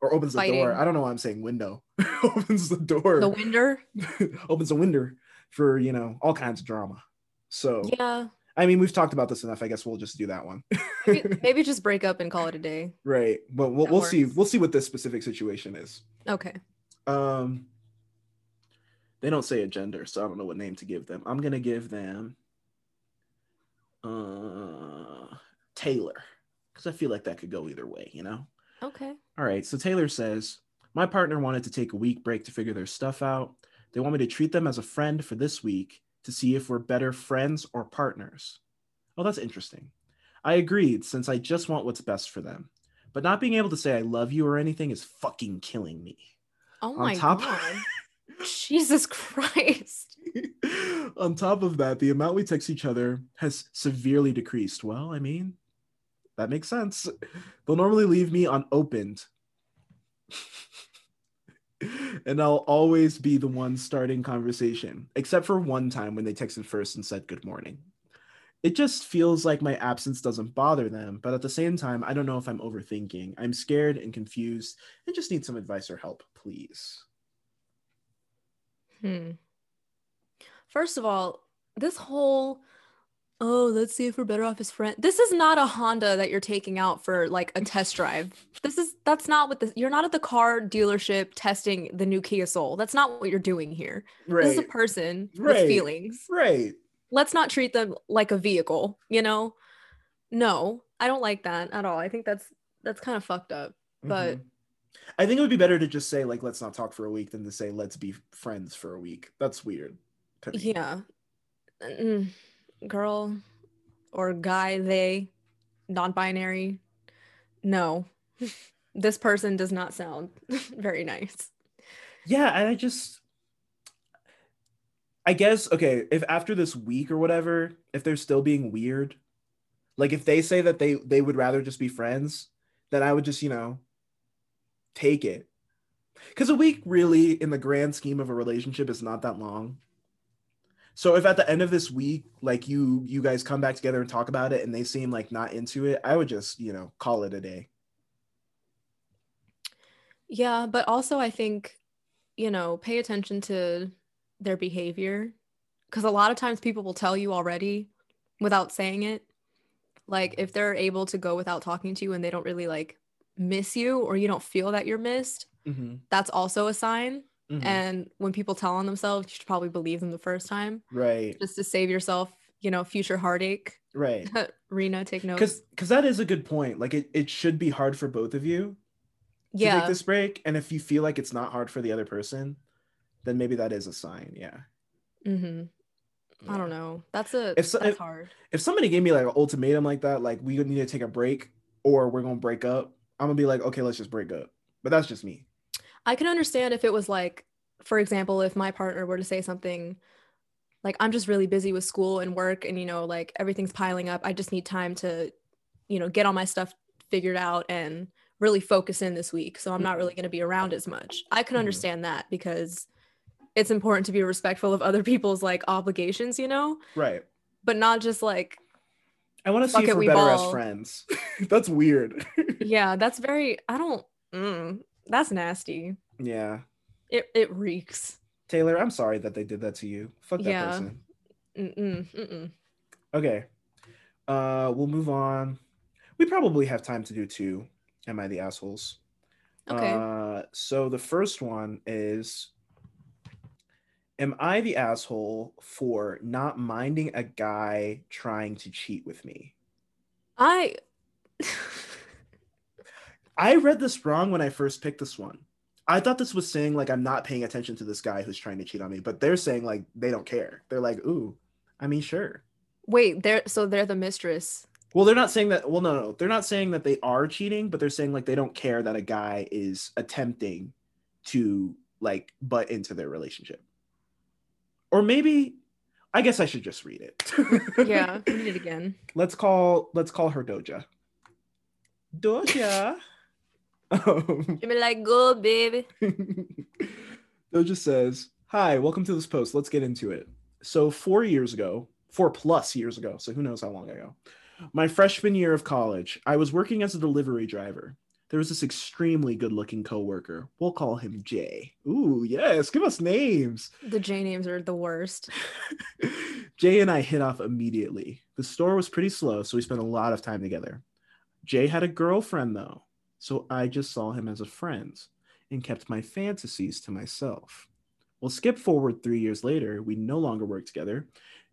or opens the door. I don't know why I'm saying window. opens the door.
The winder,
opens the window for, you know, all kinds of drama. So,
yeah.
I mean, we've talked about this enough. I guess we'll just do that one.
Maybe, maybe just break up and call it a day.
right. But we'll,
That
we'll see. We'll see what this specific situation is.
Okay.
Um, they don't say a gender, so I don't know what name to give them. I'm gonna give them uh Taylor because I feel like that could go either way, you know.
Okay.
All right, so Taylor says, My partner wanted to take a week break to figure their stuff out. They want me to treat them as a friend for this week to see if we're better friends or partners. Oh, that's interesting. I agreed since I just want what's best for them. But not being able to say I love you or anything is fucking killing me.
Oh
On
my
top-
god. Jesus Christ.
On top of that, the amount we text each other has severely decreased. Well, I mean, that makes sense. They'll normally leave me unopened. and I'll always be the one starting conversation, except for one time when they texted first and said good morning. It just feels like my absence doesn't bother them, but at the same time, I don't know if I'm overthinking. I'm scared and confused and just need some advice or help, please.
Hmm. First of all, this whole oh, let's see if we're better off as friends. This is not a Honda that you're taking out for like a test drive. This is that's not what this you're not at the car dealership testing the new Kia Soul. That's not what you're doing here. This is a person
Right.
with feelings.
Right.
Let's not treat them like a vehicle, you know? No, I don't like that at all. I think that's that's kind of fucked up. But-
Mhm. I think it would be better to just say like let's not talk for a week than to say let's be friends for a week. That's weird.
Yeah. Mm, Girl or guy, they, non binary. No, this person does not sound very nice.
Yeah, and I just I guess okay, if after this week or whatever, if they're still being weird, like if they say that they they would rather just be friends, then I would just, you know, take it. Cuz a week really in the grand scheme of a relationship is not that long. So if at the end of this week like you you guys come back together and talk about it and they seem like not into it, I would just, you know, call it a day.
Yeah, but also I think, you know, pay attention to their behavior because a lot of times people will tell you already without saying it. Like if they're able to go without talking to you and they don't really like miss you or you don't feel that you're missed,
Mhm.
that's also a sign.
Mhm.
And when people tell on themselves, you should probably believe them the first time
right.
just to save yourself, you know, future heartache.
Right.
Rena, take notes.
because because that is a good point like it, it should be hard for both of you to
yeah,
take this break and if you feel like it's not hard for the other person then maybe that is a sign yeah
Mm-hmm. I don't know. That's a
If so-
that's
if-
hard.
if somebody gave me like an ultimatum like that like we need to take a break or we're gonna break up i'm gonna be like okay let's just break up but that's just me
I can understand if it was like, for example, if my partner were to say something like, I'm just really busy with school and work and, you know, like everything's piling up. I just need time to, you know, get all my stuff figured out and really focus in this week. So I'm not really going to be around as much. I can
Mhm.
understand that because it's important to be respectful of other people's like obligations, you know,
right
but not just like,
i want to see if we're better
ball.
as friends that's weird
yeah, that's very, I don't, mm, that's nasty.
yeah
It, it reeks.
taylor i'm sorry that they did that to you fuck that
Yeah.
person
Mm-mm, mm-mm.
Okay. Uh we'll move on. We probably have time to do two. Am I the assholes?
Okay.
Uh so the first one is Am I the asshole for not minding a guy trying to cheat with me?
I
I read this wrong when I first picked this one. I thought this was saying like I'm not paying attention to this guy who's trying to cheat on me, but they're saying like they don't care. They're like, "Ooh, I mean, sure."
wait, they're so they're the mistress.
Well, they're not saying that. Well, no, no, they're not saying that they are cheating, but they're saying like they don't care that a guy is attempting to like butt into their relationship. Or maybe, I guess I should just read it.
Yeah, read it again.
let's call let's call her Doja. Doja. Um,
You be like, go, baby.
Doja says, Hi, welcome to this post. Let's get into it. So, four years ago, four plus years ago, so who knows how long ago, my freshman year of college, I was working as a delivery driver. There was this extremely good looking coworker. We'll call him Jay. Ooh, yes, give us names.
The J names are the worst.
Jay and I hit off immediately. The store was pretty slow, so we spent a lot of time together. Jay had a girlfriend, though, so I just saw him as a friend and kept my fantasies to myself. Well, skip forward three years later, we no longer work together.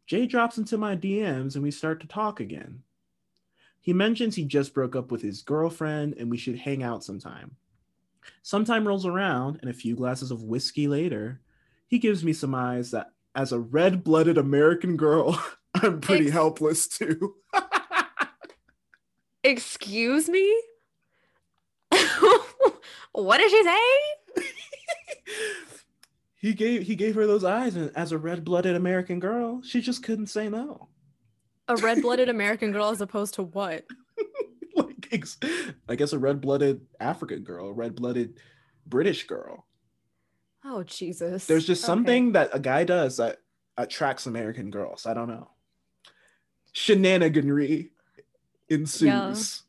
Jay drops into my DMs and we start to talk again. He mentions he just broke up with his girlfriend and we should hang out sometime. Sometime rolls around, and a few glasses of whiskey later, he gives me some eyes that, as a red blooded American girl, I'm pretty
Ex-
helpless to.
Excuse me? what did she say?
he gave he gave her those eyes, and as a red blooded American girl, she just couldn't say no.
A red blooded American girl as opposed to what?
like ex- I guess a red blooded African girl, a red blooded British girl.
Oh, Jesus.
There's just
Okay.
something that a guy does that attracts American girls. I don't know. Shenaniganry ensues.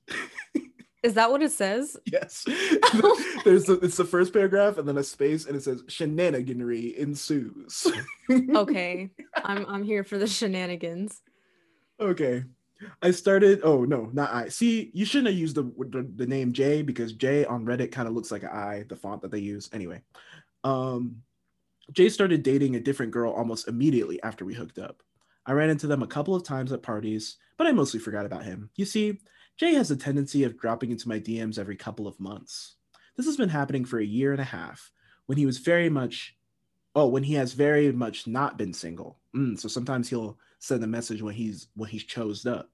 Is that what it says?
Yes. There's the, it's the first paragraph and then a space and it says shenaniganry ensues.
Okay. I'm I'm here for the shenanigans.
okay. I started. Oh no, not I. See, you shouldn't have used the the, the name J because J on Reddit kind of looks like an I, the font that they use. Anyway, um, Jay started dating a different girl almost immediately after we hooked up. I ran into them a couple of times at parties, but I mostly forgot about him. You see, Jay has a tendency of dropping into my DMs every couple of months. This has been happening for a year and a half when he was very much, oh, when he has very much not been single. Mm, so sometimes he'll send a message when he's when he's chosed up.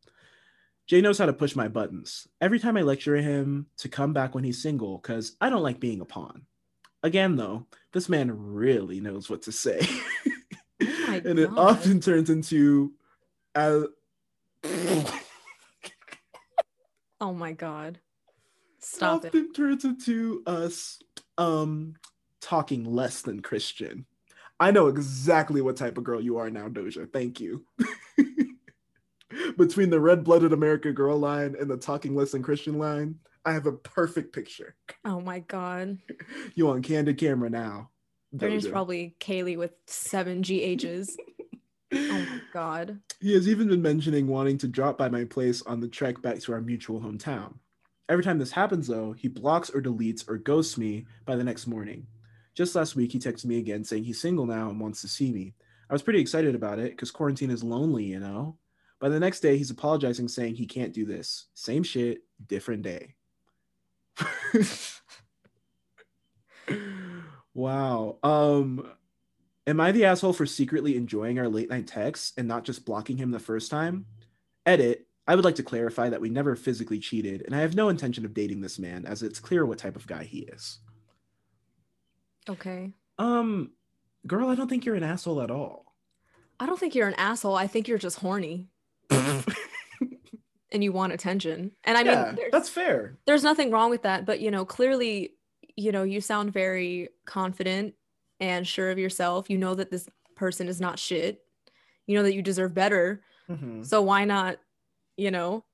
Jay knows how to push my buttons. Every time I lecture him to come back when he's single, because I don't like being a pawn. Again, though, this man really knows what to say.
my
and it often turns into uh,
Oh my god. Stop it.
often turns into us um talking less than Christian. I know exactly what type of girl you are now, Doja. Thank you. Between the red-blooded American girl line and the talking less than Christian line, I have a perfect picture.
Oh my god.
You on candid camera now.
Her name's probably Kaylee with seven GHs. Oh my god.
He has even been mentioning wanting to drop by my place on the trek back to our mutual hometown. Every time this happens, though, he blocks or deletes or ghosts me by the next morning. Just last week, he texted me again saying he's single now and wants to see me. I was pretty excited about it because quarantine is lonely, you know? By the next day, he's apologizing, saying he can't do this. Same shit, different day. wow. Um, Am I the asshole for secretly enjoying our late night texts and not just blocking him the first time? Edit. I would like to clarify that we never physically cheated, and I have no intention of dating this man, as it's clear what type of guy he is.
Okay.
Um, girl, I don't think you're an asshole at all.
I don't think you're an asshole. I think you're just horny and you want attention. And I mean,
yeah,
there's,
that's fair.
there's nothing wrong with that. But, you know, clearly, you know, you sound very confident and sure of yourself. You know that this person is not shit. You know that you deserve better.
Mhm.
So why not, you know,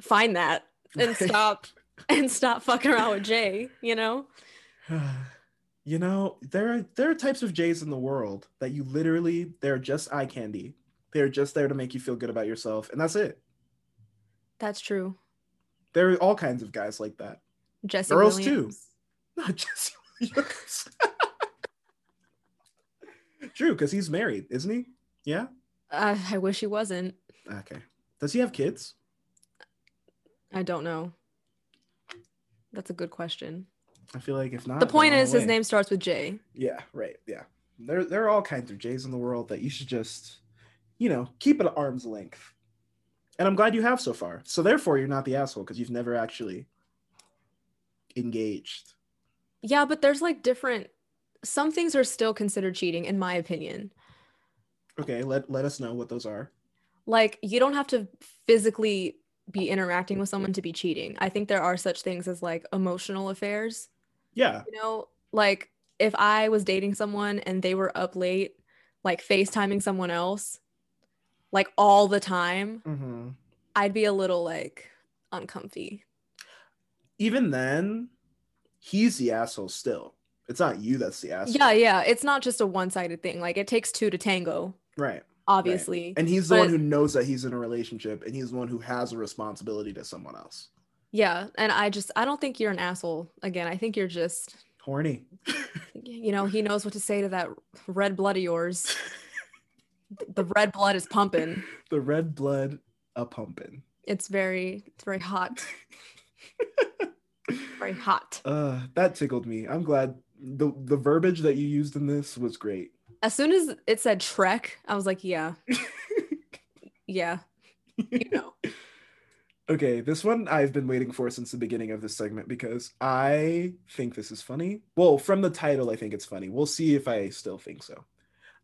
find that and stop and stop fucking around with Jay, you know?
you know, there are there are types of Jays in the world that you literally they're just eye candy. They're just there to make you feel good about yourself, and that's it.
That's true.
There are all kinds of guys like that.
Jesse
Girls, too. Not Jesse Williams. True, because he's married, isn't he? Yeah.
Uh, I wish he wasn't.
Okay. Does he have kids?
I don't know. That's a good question.
I feel like if not,
the point is his name starts with J.
Yeah. Right. Yeah. There, there are all kinds of Jays in the world that you should just, you know, keep at arm's length. And I'm glad you have so far. So therefore, you're not the asshole because you've never actually engaged.
Yeah, but there's like different some things are still considered cheating in my opinion.
Okay. Let let us know what those are.
Like you don't have to physically be interacting with someone to be cheating. I think there are such things as like emotional affairs.
Yeah.
You know, like if I was dating someone and they were up late, like FaceTiming someone else, like all the time,
Mm-hmm.
I'd be a little like uncomfy.
Even then, he's the asshole still. It's not you that's the asshole.
Yeah, yeah. It's not just a one sided thing. Like it takes two to tango,
Right.
obviously.
And he's the
But-
one who knows that he's in a relationship and he's the one who has a responsibility to someone else.
Yeah. And I just, I don't think you're an asshole. Again, I think you're just,
Horny.
you know, he knows what to say to that red blood of yours. the red blood is pumping.
the red blood a pumping.
It's very, it's very hot. Very hot.
Uh, that tickled me. I'm glad the the verbiage that you used in this was great.
As soon as it said Trek, I was like, yeah, yeah, you know.
Okay, this one I've been waiting for since the beginning of this segment because I think this is funny. Well, from the title, I think it's funny. We'll see if I still think so.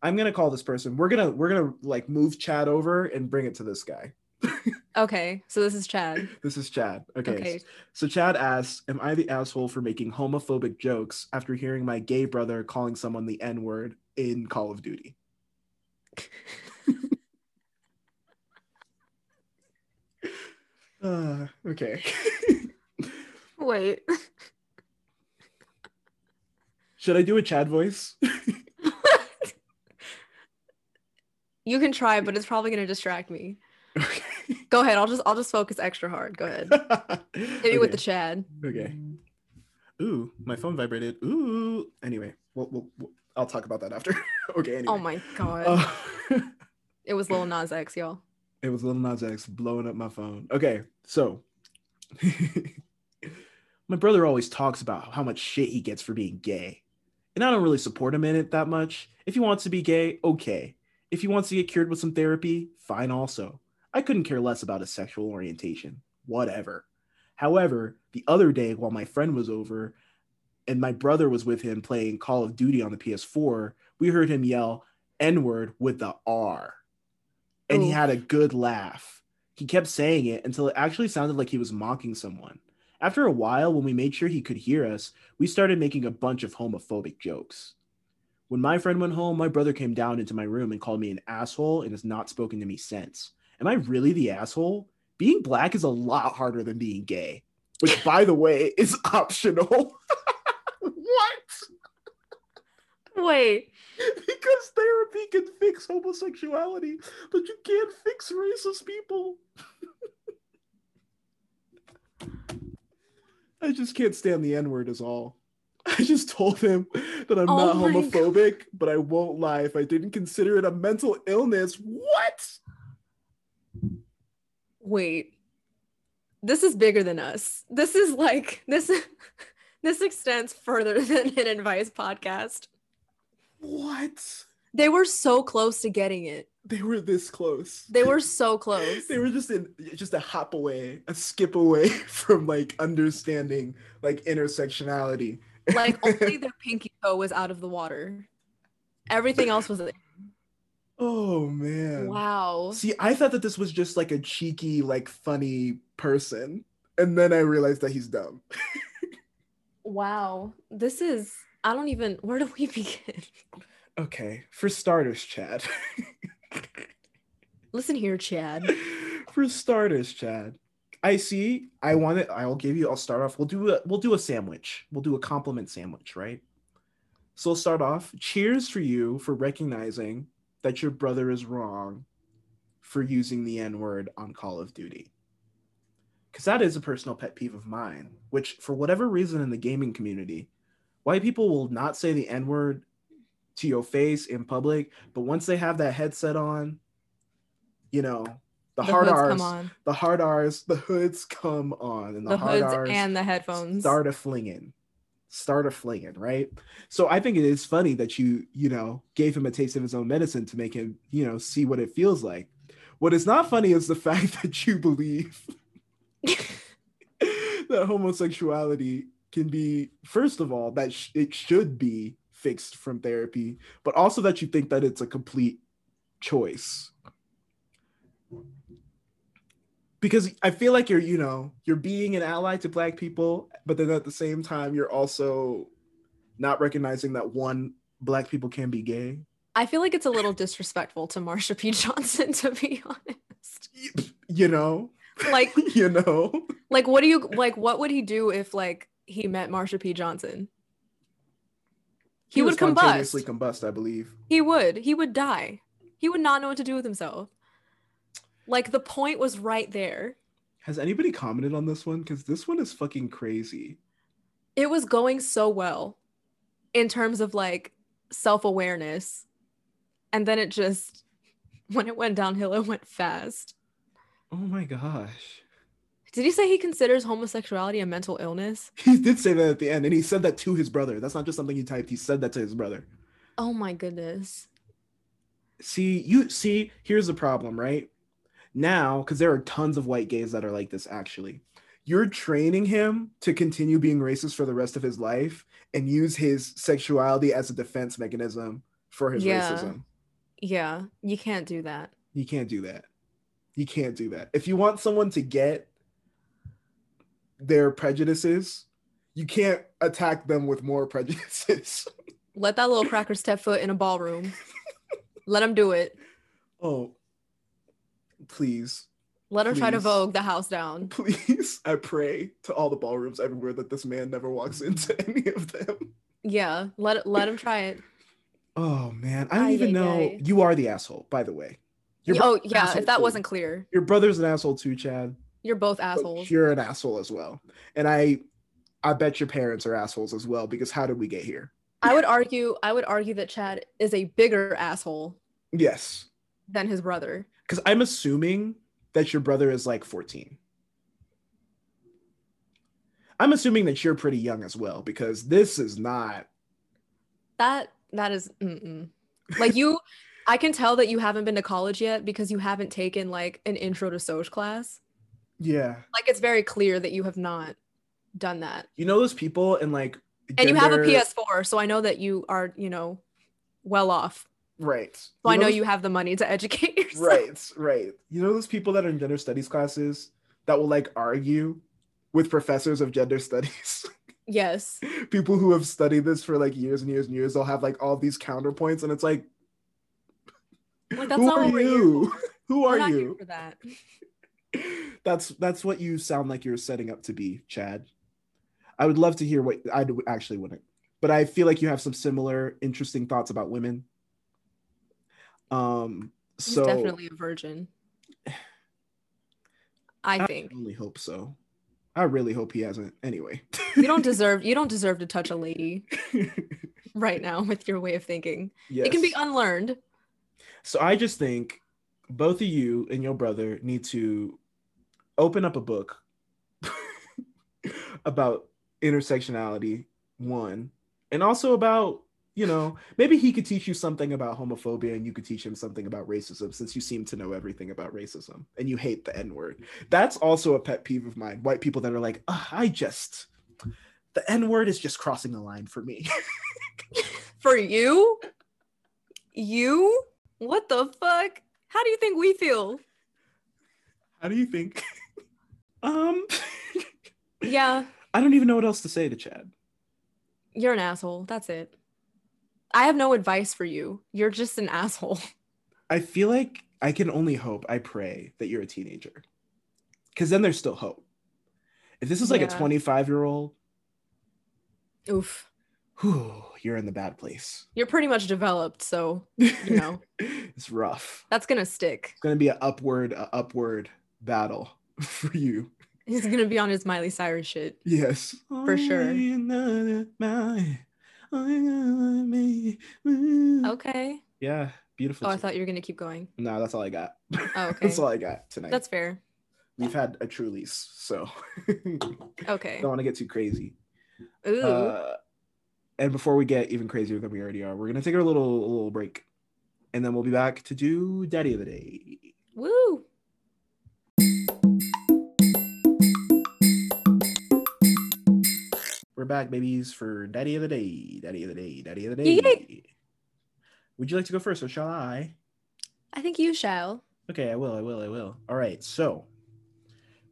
I'm gonna call this person. We're gonna we're gonna like move Chad over and bring it to this guy.
Okay, so this is Chad.
This is Chad. Okay.
Okay.
So Chad asks, "Am I the asshole for making homophobic jokes after hearing my gay brother calling someone the N-word in Call of Duty?" Uh, okay.
Wait.
Should I do a Chad voice?
you can try, but it's probably gonna distract me.
Okay.
Go ahead. I'll just I'll just focus extra hard. Go ahead. Hit me with the Chad.
Okay. Ooh, my phone vibrated. Ooh. Anyway, we'll, we'll, we'll- I'll talk about that after. okay. Anyway.
Oh my god.
Uh,
it was Lil Nas X, y'all.
it was Lil Nas X blowing up my phone. Okay, so my brother always talks about how much shit he gets for being gay, and I don't really support him in it that much. If he wants to be gay, okay. If he wants to get cured with some therapy, fine. Also, I couldn't care less about his sexual orientation. Whatever. However, the other day while my friend was over and my brother was with him playing Call of Duty on the PS4, we heard him yell N word with the R. And he had a good laugh. He kept saying it until it actually sounded like he was mocking someone. After a while, when we made sure he could hear us, we started making a bunch of homophobic jokes. When my friend went home, my brother came down into my room and called me an asshole and has not spoken to me since. Am I really the asshole? Being black is a lot harder than being gay, which, by the way, is optional. what?
Wait.
Because therapy can fix homosexuality, but you can't fix racist people. I just can't stand the N word, is all. I just told him that I'm
Oh
not
my God.
homophobic, but I won't lie if I didn't consider it a mental illness. What?
Wait. This is bigger than us. This is like this this extends further than an advice podcast.
What?
They were so close to getting it.
They were this close.
They were so close.
they were just in just a hop away, a skip away from like understanding like intersectionality.
like only their pinky toe was out of the water. Everything else was
oh man.
wow.
See, I thought that this was just like a cheeky, like funny person. And then I realized that he's dumb.
Wow. This is I don't even where do we begin?
Okay, for starters, Chad.
Listen here, Chad.
for starters, Chad. I see. I want it. I'll give you. I'll start off. We'll do a. We'll do a sandwich. We'll do a compliment sandwich, right? So we'll start off. Cheers for you for recognizing that your brother is wrong for using the N word on Call of Duty. Because that is a personal pet peeve of mine. Which, for whatever reason, in the gaming community, white people will not say the N word to your face in public, but once they have that headset on, you know, the, hard R's,
come on.
the hard R's, the hoods come on, and the,
The,
hard
hoods
R's
and the headphones.
start a flinging, start a flinging, right? So I think it is funny that you, you know, gave him a taste of his own medicine to make him, you know, see what it feels like. What is not funny is the fact that you believe that homosexuality can be, first of all, that sh- it should be fixed from therapy, but also that you think that it's a complete choice. Because I feel like you're, you know, you're being an ally to black people, but then at the same time, you're also not recognizing that one, black people can be gay.
I feel like it's a little disrespectful to Marsha P. Johnson, to be honest.
You know,
Like,
you know,
like, what do you like? What would he do if like he met Marsha P. Johnson? He, would combust.
spontaneously combust, I believe.
He would. He would die. He would not know what to do with himself. Like the point was right there.
Has anybody commented on this one? Because this one is fucking crazy.
It was going so well in terms of like self-awareness. And then it just when it went downhill, it went fast.
Oh my gosh.
Did he say he considers homosexuality a mental illness?
He did say that at the end, and he said that to his brother. That's not just something he typed. He said that to his brother.
Oh my goodness.
See, you see, here's the problem, right? Now, because there are tons of white gays that are like this actually. You're training him to continue being racist for the rest of his life and use his sexuality as a defense mechanism for his
Yeah.
racism.
Yeah, you can't do that.
You can't do that. You can't do that. If you want someone to get their prejudices, you can't attack them with more prejudices.
Let that little cracker step foot in a ballroom. Let him do it.
oh, please.
Let him try to vogue the house down.
Please, I pray to all the ballrooms everywhere that this man never walks into any of them.
Yeah, let let him try it.
Oh man, I don't even know. You are the asshole, by the way. Your
oh yeah, if that
too.
wasn't clear,
your brother's an asshole too, Chad.
you're both
but
assholes.
You're an asshole as well, and I, I bet your parents are assholes as well. Because how did we get here?
I would argue, I would argue that Chad is a bigger asshole
Yes,
than his brother.
Because I'm assuming that your brother is like 14. I'm assuming that you're pretty young as well, because this is not.
That that is mm-mm. like you. I can tell that you haven't been to college yet because you haven't taken like an intro to Soch class.
Yeah,
Like it's very clear that you have not done that.
you know those people and like.
And you have a PS4, so I know that you are, you know, well off.
Right?
So I know you have the money to educate yourself.
right right you know those people that are in gender studies classes that will like argue with professors of gender studies
Yes.
people who have studied this for like years and years and years they'll have like all these counterpoints and it's like
Like that's
who are
what we're here
you who are you
for that.
that's that's what you sound like you're setting up to be chad i would love to hear what i actually wouldn't but i feel like you have some similar interesting thoughts about women um
He's
so
definitely a virgin. I think.
I only hope so. I really hope he hasn't. Anyway,
You don't deserve you don't deserve to touch a lady right now with your way of thinking. It can be unlearned.
so I just think both of you and your brother need to open up a book about intersectionality, one, and also about you know maybe he could teach you something about homophobia and you could teach him something about racism since you seem to know everything about racism and you hate the n word that's also a pet peeve of mine white people that are like i just the n word is just crossing the line for me
For you? You? What the fuck? How do you think we feel?
how do you think um
Yeah,
i don't even know what else to say to chad
you're an asshole. That's it. I have no advice for you. You're just an asshole.
I feel like I can only hope, I pray that you're a teenager. Because then there's still hope. If this is like a 25 year old,
Oof.
whew, you're in the bad place.
You're pretty much developed, so you know,
it's rough.
that's gonna stick.
It's going to be an upward, a upward battle for you.
He's gonna be on his Miley Cyrus shit.
Yes.
For sure. Okay.
Yeah, beautiful.
Oh, I thought you were gonna keep going.
No, that's all I got.
Oh, okay.
that's all I got tonight.
That's fair.
We've had a true lease, so
Okay.
don't want to get too crazy.
Ooh.
Uh, and before we get even crazier than we already are, we're gonna take a little a little break, and then we'll be back to do Daddy of the Day.
Woo.
We're back, babies, for Daddy of the Day. Daddy of the Day. Daddy of the Day.
Yay.
Would you like to go first, or shall I?
I think you shall.
Okay, I will. I will. I will. All right. So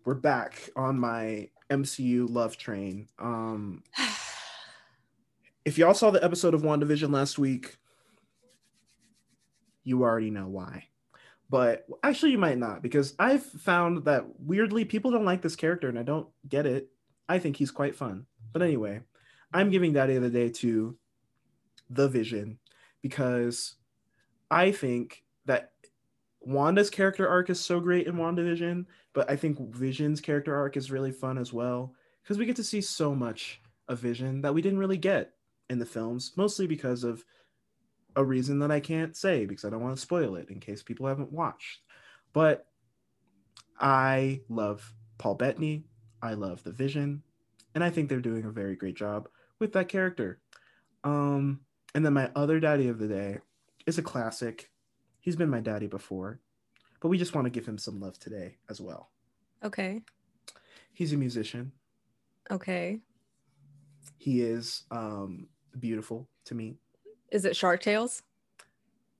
we're back on my MCU love train. Um, if y'all saw the episode of WandaVision last week, you already know why. But actually, you might not, because I've found that weirdly people don't like this character, and I don't get it. I think he's quite fun. But anyway, I'm giving Daddy of the Day to The Vision because I think that Wanda's character arc is so great in WandaVision, but I think Vision's character arc is really fun as well because we get to see so much of Vision that we didn't really get in the films, mostly because of a reason that I can't say because I don't want to spoil it in case people haven't watched. But I love Paul Bettany. I love the vision, and I think they're doing a very great job with that character. Um, and then my other daddy of the day is a classic. He's been my daddy before, but we just want to give him some love today as well.
Okay.
He's a musician.
Okay.
He is um beautiful to me.
Is it Shark Tales?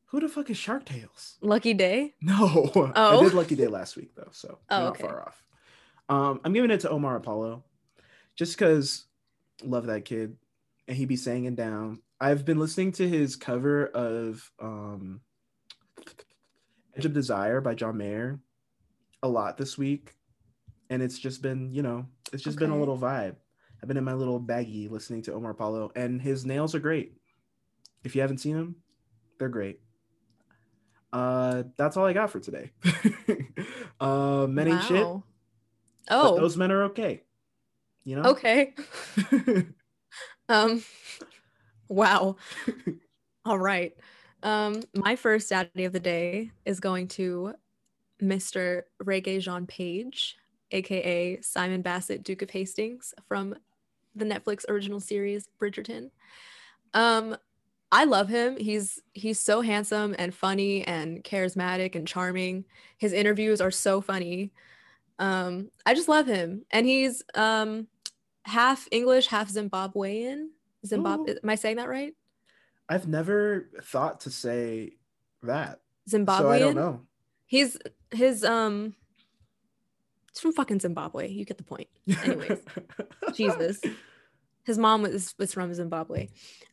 Who the fuck is Shark Tales?
Lucky Daye?
No.
Oh.
I did Lucky Daye last week though, so
Oh,
not
okay.
far off. Um, I'm giving it to Omar Apollo, just because love that kid, and he be singing down. I've been listening to his cover of um, Edge of Desire by John Mayer a lot this week, and it's just been you know it's just been a little vibe. I've been in my little baggie listening to Omar Apollo, and his nails are great. If you haven't seen them, they're great. Uh, that's all I got for today. uh, men ain't shit,
Wow.
but
Oh,
those men are okay. You know.
okay. Um, wow. All right. Um, my first daddy of the day is going to Mr. Regé-Jean Page, aka Simon Basset, Duke of Hastings, from the Netflix original series Bridgerton. Um, I love him. He's he's so handsome and funny and charismatic and charming. His interviews are so funny. Um, I just love him, and he's um half English, half Zimbabwean. Zimbabwe.
Ooh.
Am I saying that right?
I've never thought to say that,
Zimbabwean.
so I don't know.
He's his um. It's from fucking Zimbabwe. You get the point. Anyways, Jesus. His mom was was from Zimbabwe.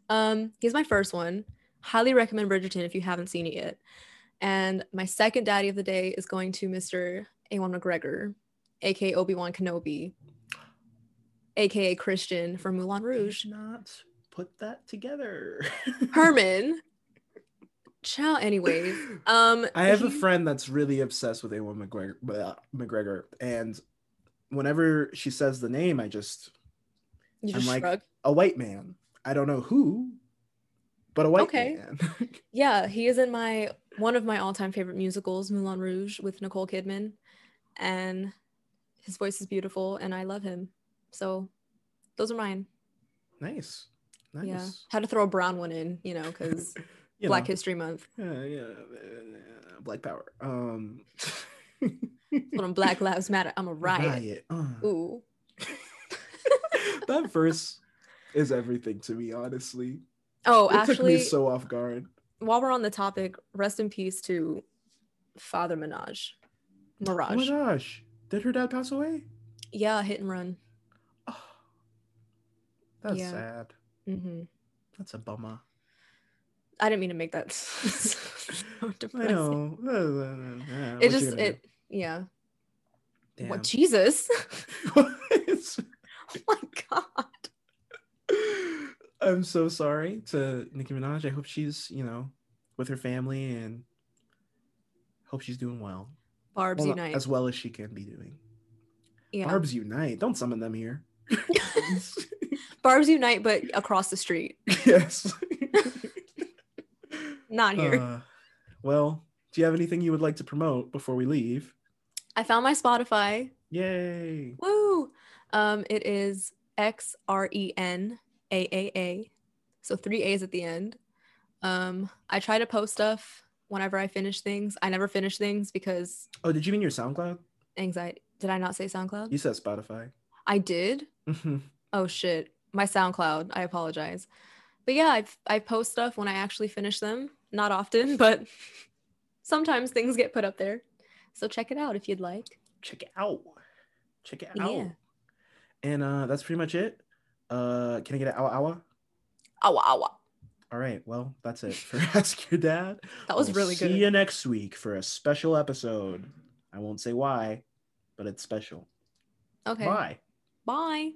Um, he's my first one. Highly recommend Bridgerton if you haven't seen it yet. And my second daddy of the day is going to Mr. Ewan McGregor, aka Obi Wan Kenobi, aka Christian from Moulin Rouge.
not put that together.
Herman. Ciao. Anyways, um,
I have a friend that's really obsessed with Ewan McGregor, blah, McGregor, and whenever she says the name, I just
You
I'm
just
like-
shrug.
a white man. I don't know who, but a white
Okay.
man.
Yeah, he is in my one of my all-time favorite musicals, Moulin Rouge, with Nicole Kidman, and his voice is beautiful, and I love him. So, those are mine.
nice, nice.
Yeah, had to throw a brown one in, you know, because Black
know,
History Month.
Yeah, yeah, Black Power. Um,
When Black Lives Matter, I'm a riot.
uh.
Ooh,
that verse is everything to me, honestly.
oh,
it took
actually,
me so off guard.
while we're on the topic, rest in peace to Father Minaj, Maraj.
Oh my gosh, did her dad pass away?
yeah, hit and run.
That's
Yeah.
sad.
hmm
That's a bummer.
I didn't mean to make that. so
I know. Yeah,
It just
gonna do?
it yeah.
Damn.
What Jesus? Oh my god.
I'm so sorry to Nicki Minaj. I hope she's, you know, with her family and hope she's doing well.
Barbz
Well,
unite.
As well as she can be doing.
yeah.
Barbz Unite. Don't summon them here.
Barbz unite, but across the street,
yes.
not here.
Uh, well, do you have anything you would like to promote before we leave?
I found my Spotify.
Yay.
Woo! Um, it is X R E N A A A, so three A's at the end. Um, I try to post stuff whenever I finish things. I never finish things because
Oh, did you mean your SoundCloud?
anxiety. Did I not say SoundCloud?
You said Spotify.
I did.
Mhm.
Oh shit, my SoundCloud. I apologize. But yeah, I I post stuff when I actually finish them. Not often, but sometimes things get put up there. So check it out if you'd like.
Check it out. Check it out.
Yeah.
And uh that's pretty much it. Uh can I get an hour hour?
Awa awa.
All right, well, that's it for Ask Your Dad.
That was
We'll
really
See
good.
See you next week for a special episode. I won't say why, but it's special.
Okay.
Bye.
Bye.